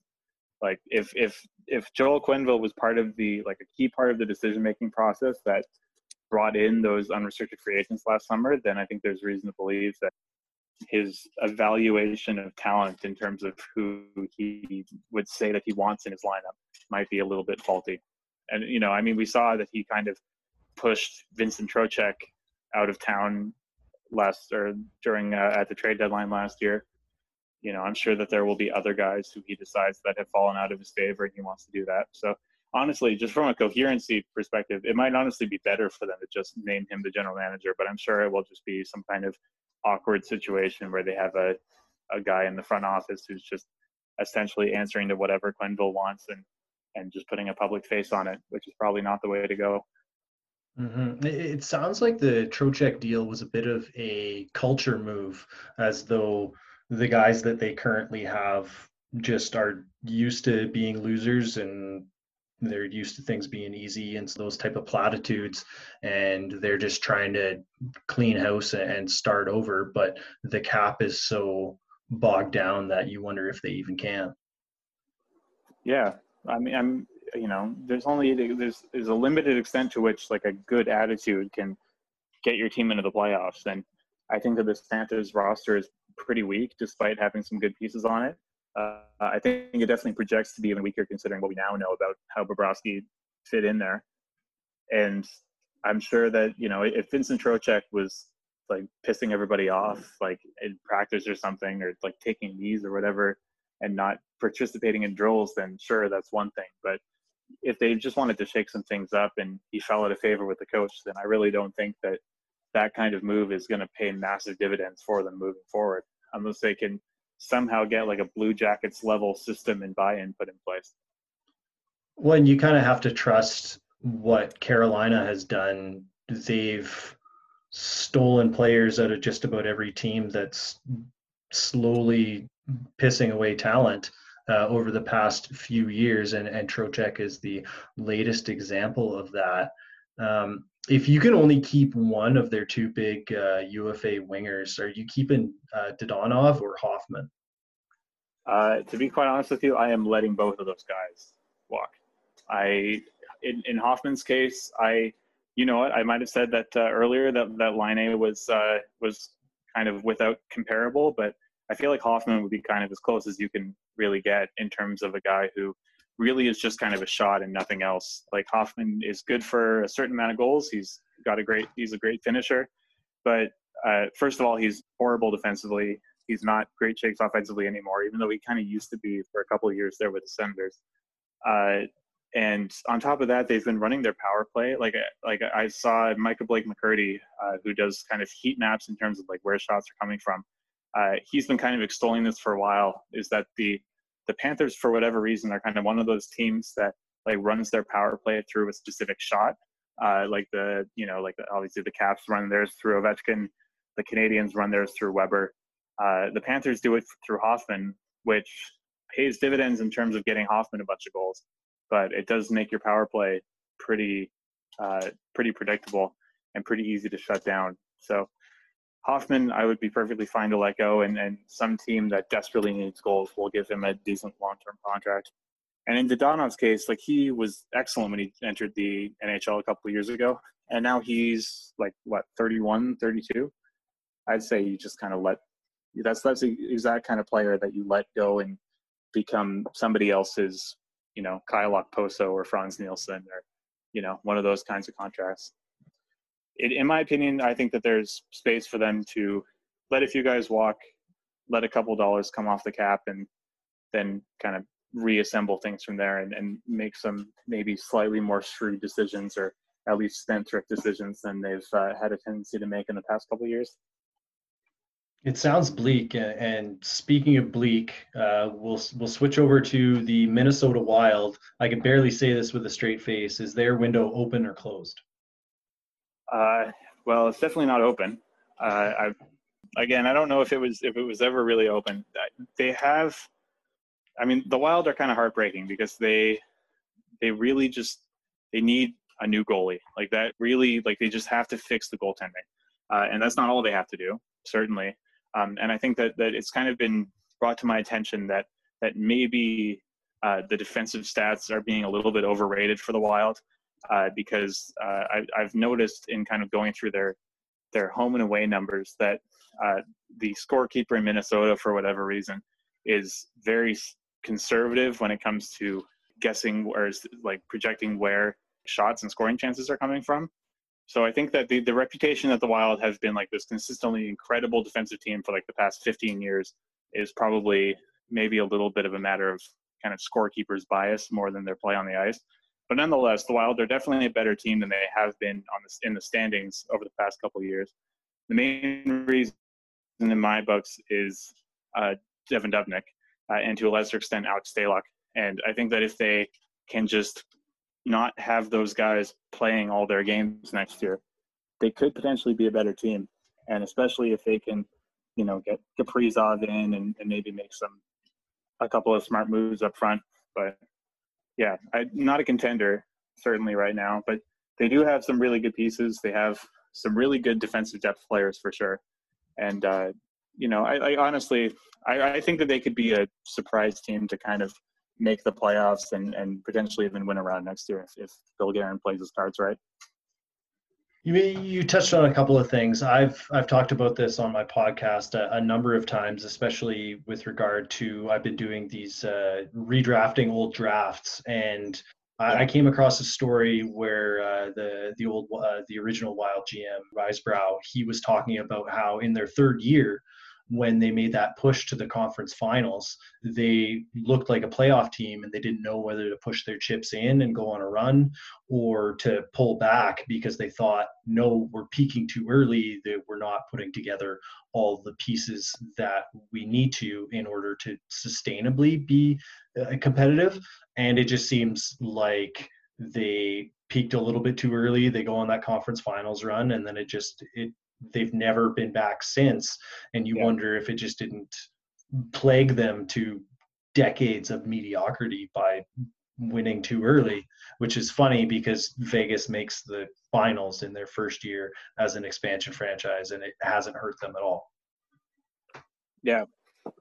Like if if if Joel Quenneville was part of the like a key part of the decision making process that brought in those unrestricted free agents last summer, then I think there's reason to believe that his evaluation of talent in terms of who he would say that he wants in his lineup might be a little bit faulty. And you know, I mean, we saw that he kind of pushed Vincent Trocheck out of town last or during uh, at the trade deadline last year. You know, I'm sure that there will be other guys who he decides that have fallen out of his favor and he wants to do that. So honestly, just from a coherency perspective, it might honestly be better for them to just name him the general manager. But I'm sure it will just be some kind of awkward situation where they have a, a guy in the front office who's just essentially answering to whatever Quenneville wants and and just putting a public face on it, which is probably not the way to go. Mm-hmm. It sounds like the Trocheck deal was a bit of a culture move, as though the guys that they currently have just are used to being losers and they're used to things being easy and those type of platitudes and they're just trying to clean house and start over but the cap is so bogged down that you wonder if they even can. Yeah i mean i'm you know there's only there's there's a limited extent to which like a good attitude can get your team into the playoffs and i think that the panthers roster is pretty weak despite having some good pieces on it uh, I think it definitely projects to be even weaker considering what we now know about how Bobrovsky fit in there. And I'm sure that, you know, if Vincent Trocheck was like pissing everybody off, like in practice or something, or like taking knees or whatever, and not participating in drills, then sure, that's one thing. But if they just wanted to shake some things up and he fell out of favor with the coach, then I really don't think that that kind of move is going to pay massive dividends for them moving forward, unless they can somehow get like a Blue Jackets level system and buy-in put in place. Well, and you kind of have to trust what Carolina has done. They've stolen players out of just about every team that's slowly pissing away talent uh, over the past few years, and and Trocheck is the latest example of that. Um, if you can only keep one of their two big uh, UFA wingers, are you keeping uh, Dadonov or Hoffman? Uh, to be quite honest with you, I am letting both of those guys walk. I, in, in Hoffman's case, I, you know what, I might have said that uh, earlier that that Laine was uh, was kind of without comparable, but I feel like Hoffman would be kind of as close as you can really get in terms of a guy who really is just kind of a shot and nothing else. Like Hoffman is good for a certain amount of goals. He's got a great, he's a great finisher, but uh, first of all, he's horrible defensively. He's not great shakes offensively anymore, even though he kind of used to be for a couple of years there with the Senators. Uh, and on top of that, they've been running their power play. Like like I saw Micah Blake McCurdy, uh, who does kind of heat maps in terms of like where shots are coming from. Uh, he's been kind of extolling this for a while. Is that the the Panthers, for whatever reason, are kind of one of those teams that like runs their power play through a specific shot. Uh, like the you know like the, obviously the Caps run theirs through Ovechkin, the Canadiens run theirs through Weber. Uh, the Panthers do it through Hoffman, which pays dividends in terms of getting Hoffman a bunch of goals, but it does make your power play pretty uh, pretty predictable and pretty easy to shut down. So Hoffman, I would be perfectly fine to let go, and, and some team that desperately needs goals will give him a decent long term contract. And in Dadonov's case, like he was excellent when he entered the NHL a couple of years ago, and now he's like what 31, 32. I'd say you just kind of let that's that's the exact kind of player that you let go and become somebody else's, you know, Kyle Okposo or Frans Nielsen or you know one of those kinds of contracts it, in my opinion, I think that there's space for them to let a few guys walk, let a couple dollars come off the cap, and then kind of reassemble things from there and, and make some maybe slightly more shrewd decisions or at least spendthrift decisions than they've uh, had a tendency to make in the past couple years. It sounds bleak. And speaking of bleak, uh, we'll we'll switch over to the Minnesota Wild. I can barely say this with a straight face. Is their window open or closed? Uh, well, it's definitely not open. Uh, I again, I don't know if it was if it was ever really open. They have, I mean, the Wild are kind of heartbreaking because they they really just they need a new goalie like that. Really, like they just have to fix the goaltending, uh, and that's not all they have to do, certainly. Um, and I think that that it's kind of been brought to my attention that that maybe uh, the defensive stats are being a little bit overrated for the Wild uh, because uh, I, I've noticed in kind of going through their their home and away numbers that uh, the scorekeeper in Minnesota, for whatever reason, is very conservative when it comes to guessing or like projecting where shots and scoring chances are coming from. So I think that the, the reputation that the Wild has been like this consistently incredible defensive team for like the past 15 years is probably maybe a little bit of a matter of kind of scorekeeper's bias more than their play on the ice. But nonetheless, the Wild are definitely a better team than they have been on the, in the standings over the past couple of years. The main reason in my books is uh, Devan Dubnyk uh, and to a lesser extent Alex Stalock. And I think that if they can just not have those guys playing all their games next year, they could potentially be a better team. And especially if they can, you know, get Kaprizov in and, and maybe make some a couple of smart moves up front. But yeah, I, not a contender certainly right now, but they do have some really good pieces. They have some really good defensive depth players for sure. And uh, you know, I, I honestly, I, I, think that they could be a surprise team to kind of make the playoffs and, and potentially even win around next year if, if Bill Guerin plays his cards right. You you touched on a couple of things. I've I've talked about this on my podcast a, a number of times, especially with regard to I've been doing these uh, redrafting old drafts, and I, I came across a story where uh, the the old uh, the original Wild GM Risebrough he was talking about how in their third year when they made that push to the conference finals, they looked like a playoff team and they didn't know whether to push their chips in and go on a run or to pull back because they thought, no, we're peaking too early, that we're not putting together all the pieces that we need to in order to sustainably be uh, competitive. And it just seems like they peaked a little bit too early. They go on that conference finals run and then it just it they've never been back since and you yeah. wonder if it just didn't plague them to decades of mediocrity by winning too early which is funny because vegas makes the finals in their first year as an expansion franchise and it hasn't hurt them at all. Yeah.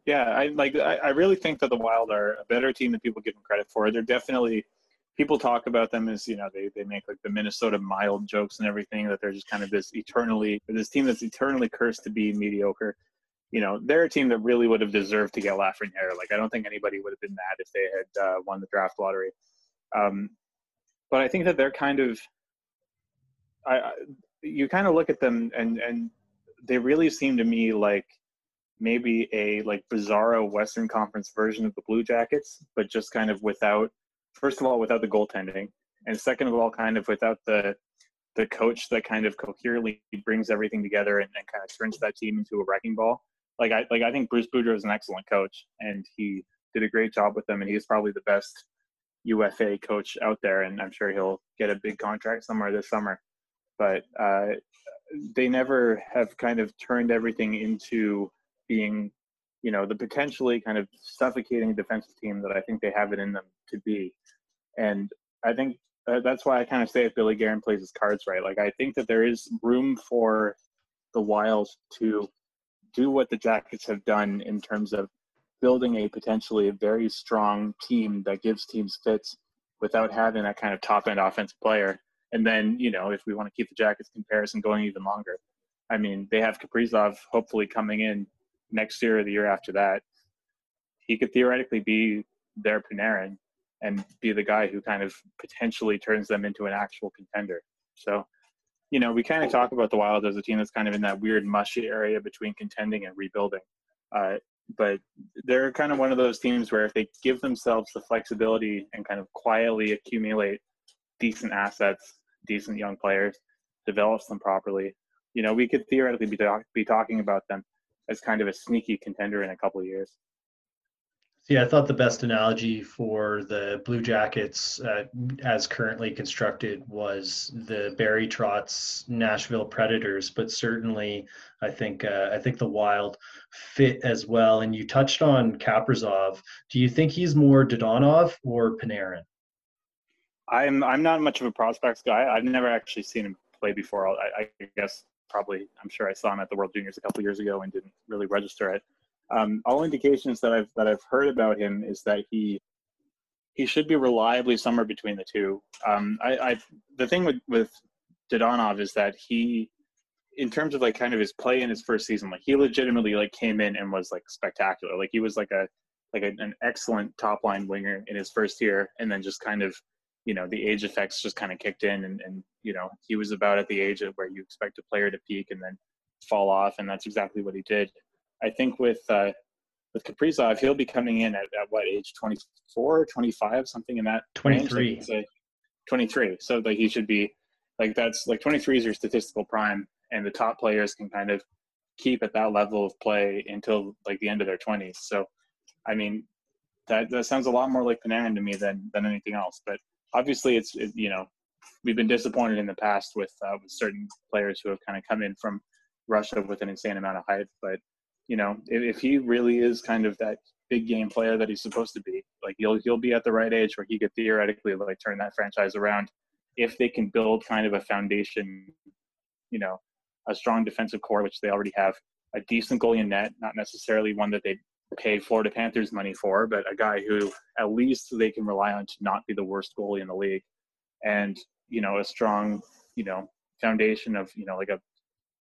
Yeah i like i, I really think that the wild are a better team than people give them credit for. They're definitely people talk about them as you know they, they make like the minnesota mild jokes and everything that they're just kind of this eternally this team that's eternally cursed to be mediocre. You know they're a team that really would have deserved to get lafreniere. Like i don't think anybody would have been mad if they had uh, won the draft lottery. Um, but i think that they're kind of I, I you kind of look at them and and they really seem to me like maybe a like bizarro western conference version of the blue jackets but just kind of without first of all without the goaltending, and second of all, kind of without the the coach that kind of coherently brings everything together and, and kind of turns that team into a wrecking ball. Like I like I think Bruce Boudreau is an excellent coach, and he did a great job with them, and he's probably the best UFA coach out there, and I'm sure he'll get a big contract somewhere this summer. But uh, they never have kind of turned everything into being you know the potentially kind of suffocating defensive team that I think they have it in them to be, and I think uh, that's why I kind of say if Billy Guerin plays his cards right, like I think that there is room for the Wilds to do what the Jackets have done in terms of building a potentially a very strong team that gives teams fits without having that kind of top end offensive player. And then, you know, if we want to keep the Jackets comparison going even longer, I mean, they have Kaprizov hopefully coming in next year or the year after that, he could theoretically be their Panarin and be the guy who kind of potentially turns them into an actual contender. So, you know, we kind of talk about the Wild as a team that's kind of in that weird mushy area between contending and rebuilding. Uh, but they're kind of one of those teams where if they give themselves the flexibility and kind of quietly accumulate decent assets, decent young players, develops them properly, you know, we could theoretically be, talk- be talking about them as kind of a sneaky contender in a couple of years. Yeah, I thought the best analogy for the Blue Jackets uh, as currently constructed was the Barry Trotz Nashville Predators, but certainly I think uh, I think the Wild fit as well. And you touched on Kaprizov. Do you think he's more Dadonov or Panarin? I'm I'm not much of a prospects guy. I've never actually seen him play before. I, I guess probably I'm sure I saw him at the World Juniors a couple years ago and didn't really register it. Um, all indications that I've that I've heard about him is that he he should be reliably somewhere between the two. Um, I, I the thing with with Dadonov is that he, in terms of like kind of his play in his first season, like he legitimately like came in and was like spectacular. Like he was like a like a, an excellent top line winger in his first year, and then just kind of you know the age effects just kind of kicked in and, and you know he was about at the age of where you expect a player to peak and then fall off and that's exactly what he did i think with uh with kaprizov he'll be coming in at, at what age 24 25 something in that 23 range, 23 so like he should be like that's like 23 is your statistical prime and the top players can kind of keep at that level of play until like the end of their 20s so i mean that that sounds a lot more like Panarin to me than than anything else. But obviously it's it, you know we've been disappointed in the past with uh, with certain players who have kind of come in from Russia with an insane amount of hype. But you know, if, if, he really is kind of that big game player that he's supposed to be, like he'll he'll be at the right age where he could theoretically like turn that franchise around if they can build kind of a foundation, you know, a strong defensive core, which they already have, a decent goalie in net, not necessarily one that they pay Florida Panthers money for, but a guy who at least they can rely on to not be the worst goalie in the league, and you know a strong you know foundation of you know like a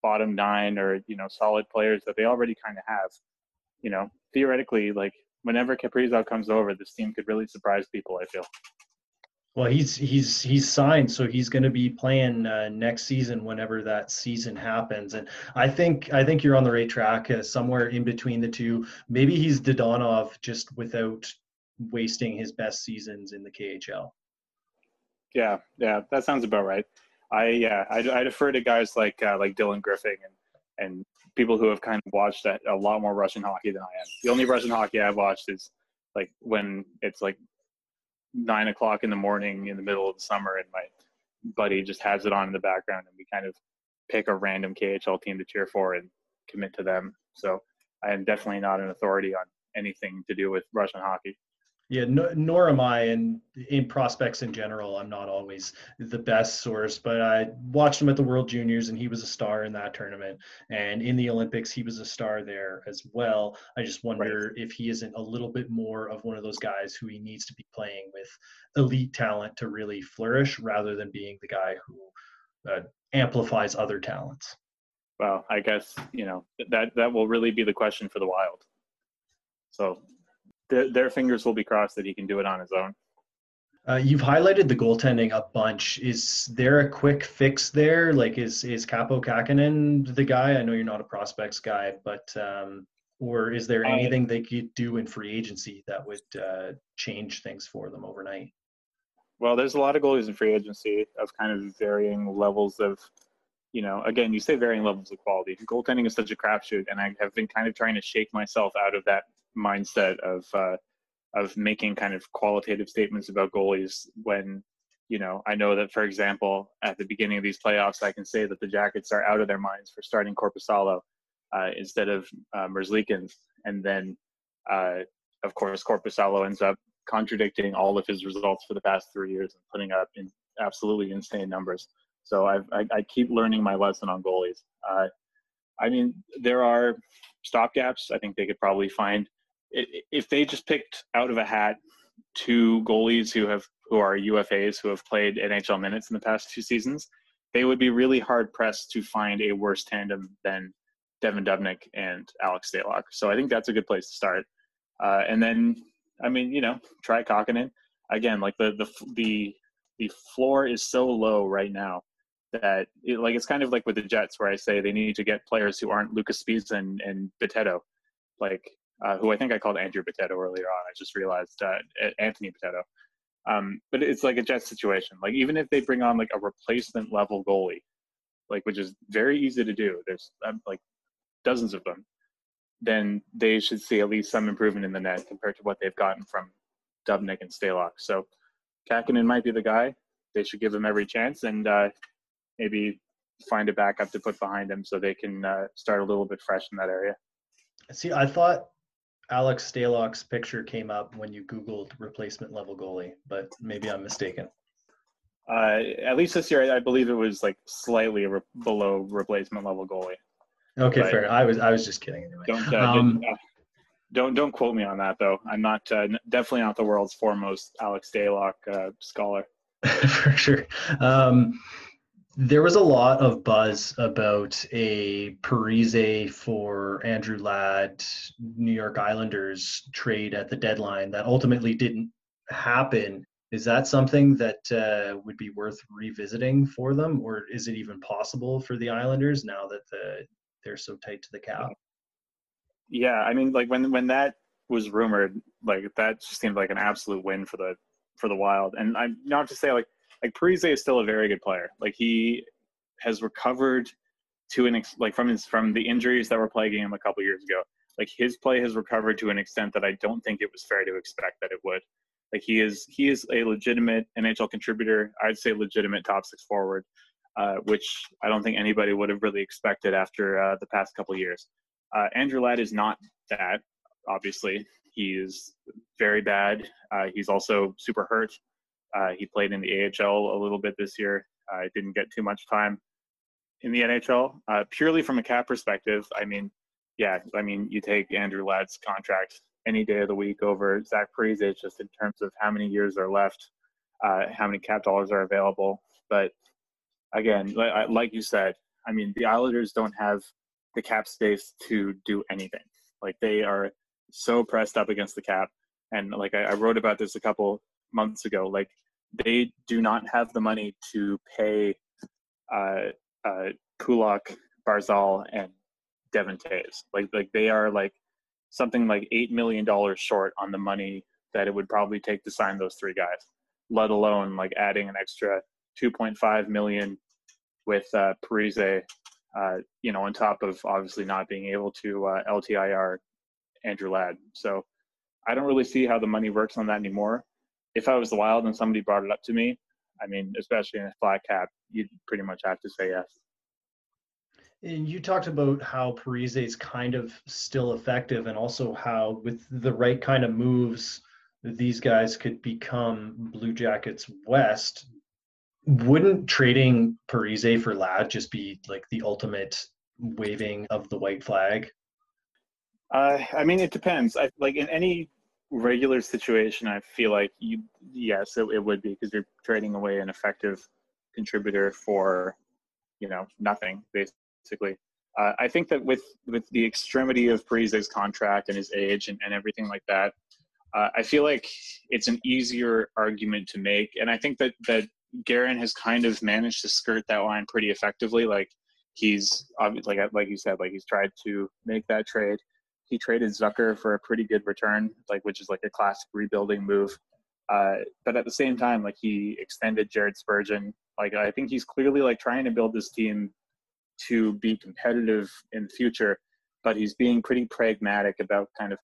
bottom nine or you know solid players that they already kind of have. You know, theoretically, like whenever Kaprizov comes over, this team could really surprise people. I feel. Well, he's he's he's signed, so he's going to be playing uh, next season whenever that season happens. And I think I think you're on the right track, uh, somewhere in between the two. Maybe he's Dadonov just without wasting his best seasons in the KHL. Yeah, yeah, that sounds about right. I yeah, I, I defer to guys like uh, like Dylan Griffin and and people who have kind of watched a, a lot more Russian hockey than I am. The only Russian hockey I've watched is like when it's like nine o'clock in the morning in the middle of the summer and my buddy just has it on in the background and we kind of pick a random KHL team to cheer for and commit to them. So I am definitely not an authority on anything to do with Russian hockey. Yeah, no, nor am I. And in prospects in general, I'm not always the best source, but I watched him at the World Juniors and he was a star in that tournament. And in the Olympics, he was a star there as well. I just wonder right. if he isn't a little bit more of one of those guys who he needs to be playing with elite talent to really flourish rather than being the guy who uh, amplifies other talents. Well, I guess, you know, that, that will really be the question for the Wild. So th- their fingers will be crossed that he can do it on his own. Uh, you've highlighted the goaltending a bunch. Is there a quick fix there? Like, is is Kaapo Kähkönen the guy? I know you're not a prospects guy, but um, or is there anything uh, they could do in free agency that would uh, change things for them overnight? Well, there's a lot of goalies in free agency of kind of varying levels of, you know, again, you say varying levels of quality. Goaltending is such a crapshoot, and I have been kind of trying to shake myself out of that mindset of uh, of making kind of qualitative statements about goalies when you know I know that for example at the beginning of these playoffs I can say that the Jackets are out of their minds for starting Korpisalo uh, instead of uh, Merzlikins and then uh, of course Korpisalo ends up contradicting all of his results for the past three years and putting up in absolutely insane numbers. So I've, I, I keep learning my lesson on goalies. Uh, I mean, there are stopgaps. I think they could probably find if they just picked out of a hat two goalies who have who are UFAs who have played NHL minutes in the past two seasons, they would be really hard pressed to find a worse tandem than Devan Dubnyk and Alex Stalock. So I think that's a good place to start. Uh, and then, I mean, you know, try Kähkönen again. Like the the the the floor is so low right now that it, like it's kind of like with the Jets where I say they need to get players who aren't Lucas Sbisa and, and Bitetto. Like uh, who I think I called Andrew Potato earlier on. I just realized uh, Anthony Potato. Um, but it's like a Jets situation. Like even if they bring on like a replacement level goalie, like which is very easy to do. There's um, like dozens of them. Then they should see at least some improvement in the net compared to what they've gotten from Dubnyk and Stalock. So Kahkonen might be the guy. They should give him every chance and uh, maybe find a backup to put behind him so they can uh, start a little bit fresh in that area. See, I thought Alex Stalock's picture came up when you Googled replacement level goalie, but maybe I'm mistaken. Uh, at least this year, I believe it was like slightly re- below replacement level goalie. Okay, but fair. I was I was just kidding. Anyway. Don't uh, um, uh, don't don't quote me on that though. I'm not uh, definitely not the world's foremost Alex Stalock uh, scholar. For sure. Um, there was a lot of buzz about a Parise for Andrew Ladd New York Islanders trade at the deadline that ultimately didn't happen. Is that something that uh, would be worth revisiting for them, or is it even possible for the Islanders now that the, they're so tight to the cap? Yeah, I mean, like when when that was rumored, like that just seemed like an absolute win for the for the Wild. And I'm not to say like like Parise is still a very good player. Like he has recovered to an ex- like from his from the injuries that were plaguing him a couple years ago. Like his play has recovered to an extent that I don't think it was fair to expect that it would. Like he is he is a legitimate NHL contributor. I'd say legitimate top six forward, uh, which I don't think anybody would have really expected after uh, the past couple years. Uh, Andrew Ladd is not that. Obviously, he is very bad. Uh, he's also super hurt. Uh, he played in the AHL a little bit this year. I uh, didn't get too much time in the NHL. Uh, purely from a cap perspective, I mean, yeah, I mean, you take Andrew Ladd's contract any day of the week over Zach Parise just in terms of how many years are left, uh, how many cap dollars are available. But again, like, you said, I mean, the Islanders don't have the cap space to do anything. Like they are so pressed up against the cap. And like I, I wrote about this a couple months ago, like they do not have the money to pay uh, uh, Pulock, Barzal, and Devon Toews. Like like they are like something like eight million dollars short on the money that it would probably take to sign those three guys. Let alone like adding an extra two point five million with uh, Parise, uh, you know, on top of obviously not being able to uh, LTIR Andrew Ladd. So I don't really see how the money works on that anymore if I was the Wild and somebody brought it up to me, I mean, especially in a flat cap, you'd pretty much have to say yes. And you talked about how Parise is kind of still effective, and also how with the right kind of moves, these guys could become Blue Jackets West. Wouldn't trading Parise for Ladd just be like the ultimate waving of the white flag? Uh, I mean, it depends. I, like in any regular situation, I feel like you yes, it, it would be because you're trading away an effective contributor for you know nothing basically. Uh, I think that with with the extremity of Parise's contract and his age and, and everything like that, uh, I feel like it's an easier argument to make, and I think that that Guerin has kind of managed to skirt that line pretty effectively. Like he's obviously like like you said, like he's tried to make that trade he traded Zucker for a pretty good return, like which is like a classic rebuilding move. Uh, but at the same time, like he extended Jared Spurgeon. Like I think he's clearly like trying to build this team to be competitive in the future, but he's being pretty pragmatic about kind of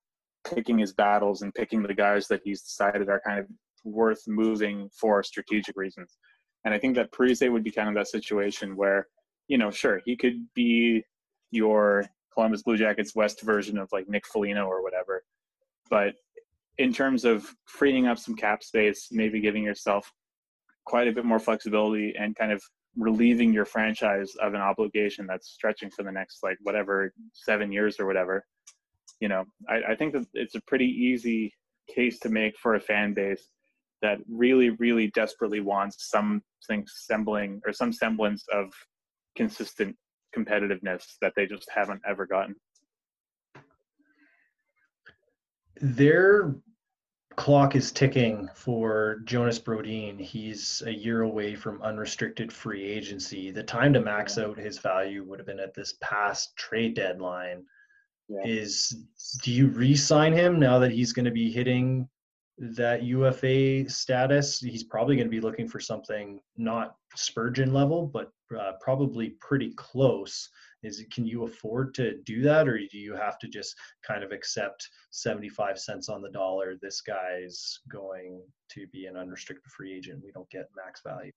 picking his battles and picking the guys that he's decided are kind of worth moving for strategic reasons. And I think that Parise would be kind of that situation where, you know, sure, he could be your Columbus Blue Jackets West version of like Nick Foligno or whatever. But in terms of freeing up some cap space, maybe giving yourself quite a bit more flexibility and kind of relieving your franchise of an obligation that's stretching for the next like whatever seven years or whatever. You know, I, I think that it's a pretty easy case to make for a fan base that really, really desperately wants something sembling or some semblance of consistent competitiveness that they just haven't ever gotten. Their clock is ticking for Jonas Brodin. He's a year away from unrestricted free agency. The time to max out his value would have been at this past trade deadline. yeah. is do you re-sign him now that he's going to be hitting that UFA status? He's probably going to be looking for something not Spurgeon level, but uh, probably pretty close. Is can you afford to do that, or do you have to just kind of accept 75 cents on the dollar? This guy's going to be an unrestricted free agent. We don't get max value.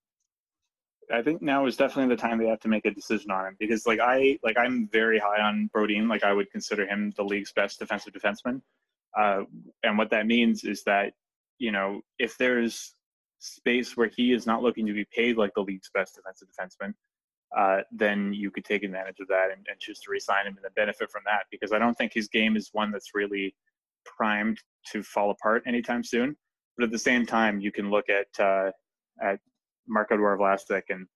I think now is definitely the time they have to make a decision on him because like I like I'm very high on Brodin. Like I would consider him the league's best defensive defenseman. Uh, and what that means is that you know if there's space where he is not looking to be paid like the league's best defensive defenseman, uh, then you could take advantage of that and, and choose to resign him and benefit from that because I don't think his game is one that's really primed to fall apart anytime soon. But at the same time, you can look at uh, at Marc-Edouard Vlasic and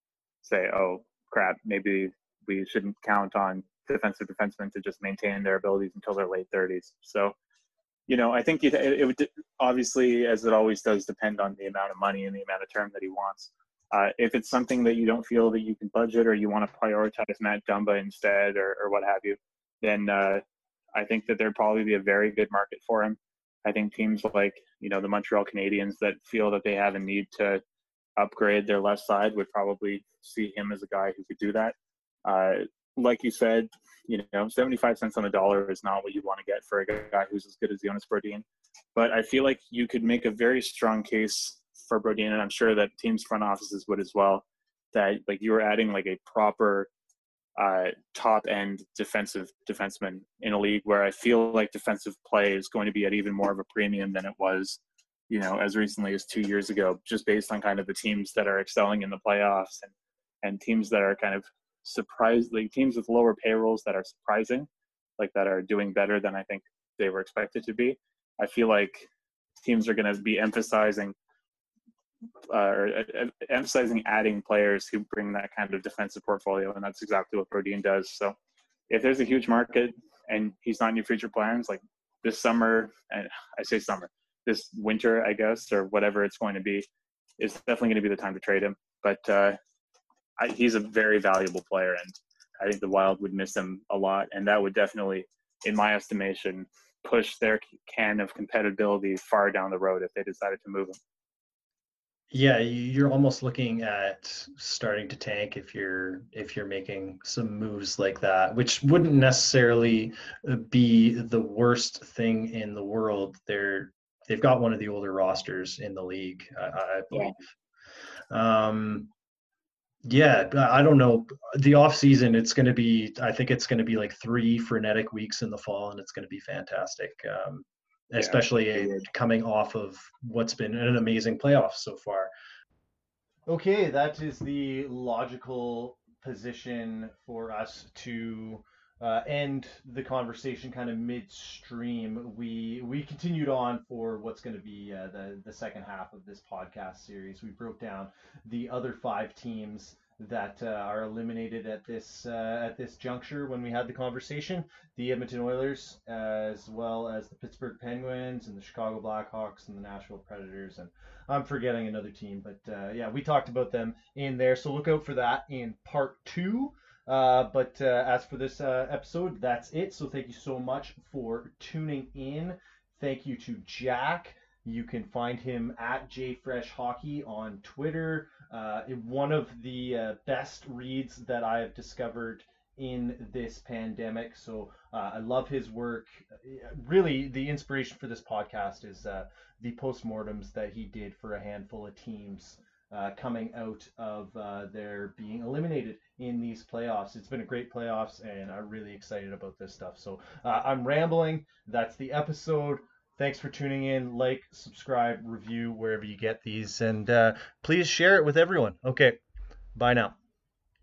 say, oh crap, maybe we shouldn't count on defensive defensemen to just maintain their abilities until their late 30s. So, you know, I think it, it, would obviously, as it always does, depend on the amount of money and the amount of term that he wants. Uh, if it's something that you don't feel that you can budget or you want to prioritize Matt Dumba instead or, or what have you, then uh, I think that there'd probably be a very good market for him. I think teams like, you know, the Montreal Canadiens that feel that they have a need to upgrade their left side would probably see him as a guy who could do that. Uh, like you said, you know, 75 cents on the dollar is not what you want to get for a guy who's as good as Jonas Brodin. But I feel like you could make a very strong case for Brodin, and I'm sure that teams' front offices would as well, that like you were adding like a proper uh, top end defensive defenseman in a league where I feel like defensive play is going to be at even more of a premium than it was you know, as recently as two years ago, just based on kind of the teams that are excelling in the playoffs and, and teams that are kind of surprised, like teams with lower payrolls that are surprising, like that are doing better than I think they were expected to be. I feel like teams are going to be emphasizing uh, or uh, emphasizing adding players who bring that kind of defensive portfolio, and that's exactly what Brodin does. So, if there's a huge market and he's not in your future plans, like this summer, and I say summer, this winter, I guess, or whatever it's going to be, is definitely going to be the time to trade him. But uh, I, he's a very valuable player, and I think the Wild would miss him a lot, and that would definitely, in my estimation, push their can of compatibility far down the road if they decided to move him. Yeah, you're almost looking at starting to tank if you're if you're making some moves like that, which wouldn't necessarily uh, be the worst thing in the world. They're they've got one of the older rosters in the league, I, I believe. Yeah. Um, yeah, I don't know. The off season, it's going to be. I think it's going to be like three frenetic weeks in the fall, and it's going to be fantastic. Um, especially yeah, coming off of what's been an amazing playoff so far. Okay, that is the logical position for us to uh, end the conversation kind of midstream, we we continued on for what's going to be uh, the the second half of this podcast series. We broke down the other five teams that uh, are eliminated at this uh, at this juncture when we had the conversation. The Edmonton Oilers, as well as the Pittsburgh Penguins and the Chicago Blackhawks and the Nashville Predators, and I'm forgetting another team, but uh, yeah, we talked about them in there. So look out for that in part two. Uh, but uh, as for this uh, episode, that's it. So thank you so much for tuning in. Thank you to Jack. You can find him at JFreshHockey on Twitter. Uh, one of the uh, best reads that I have discovered in this pandemic. So uh, I love his work. Really, the inspiration for this podcast is uh, the postmortems that he did for a handful of teams uh, coming out of uh, their being eliminated in these playoffs. It's been a great playoffs, and I'm really excited about this stuff. So uh, I'm rambling. That's the episode. Thanks for tuning in. Like, subscribe, review wherever you get these, and uh, please share it with everyone. Okay, bye now.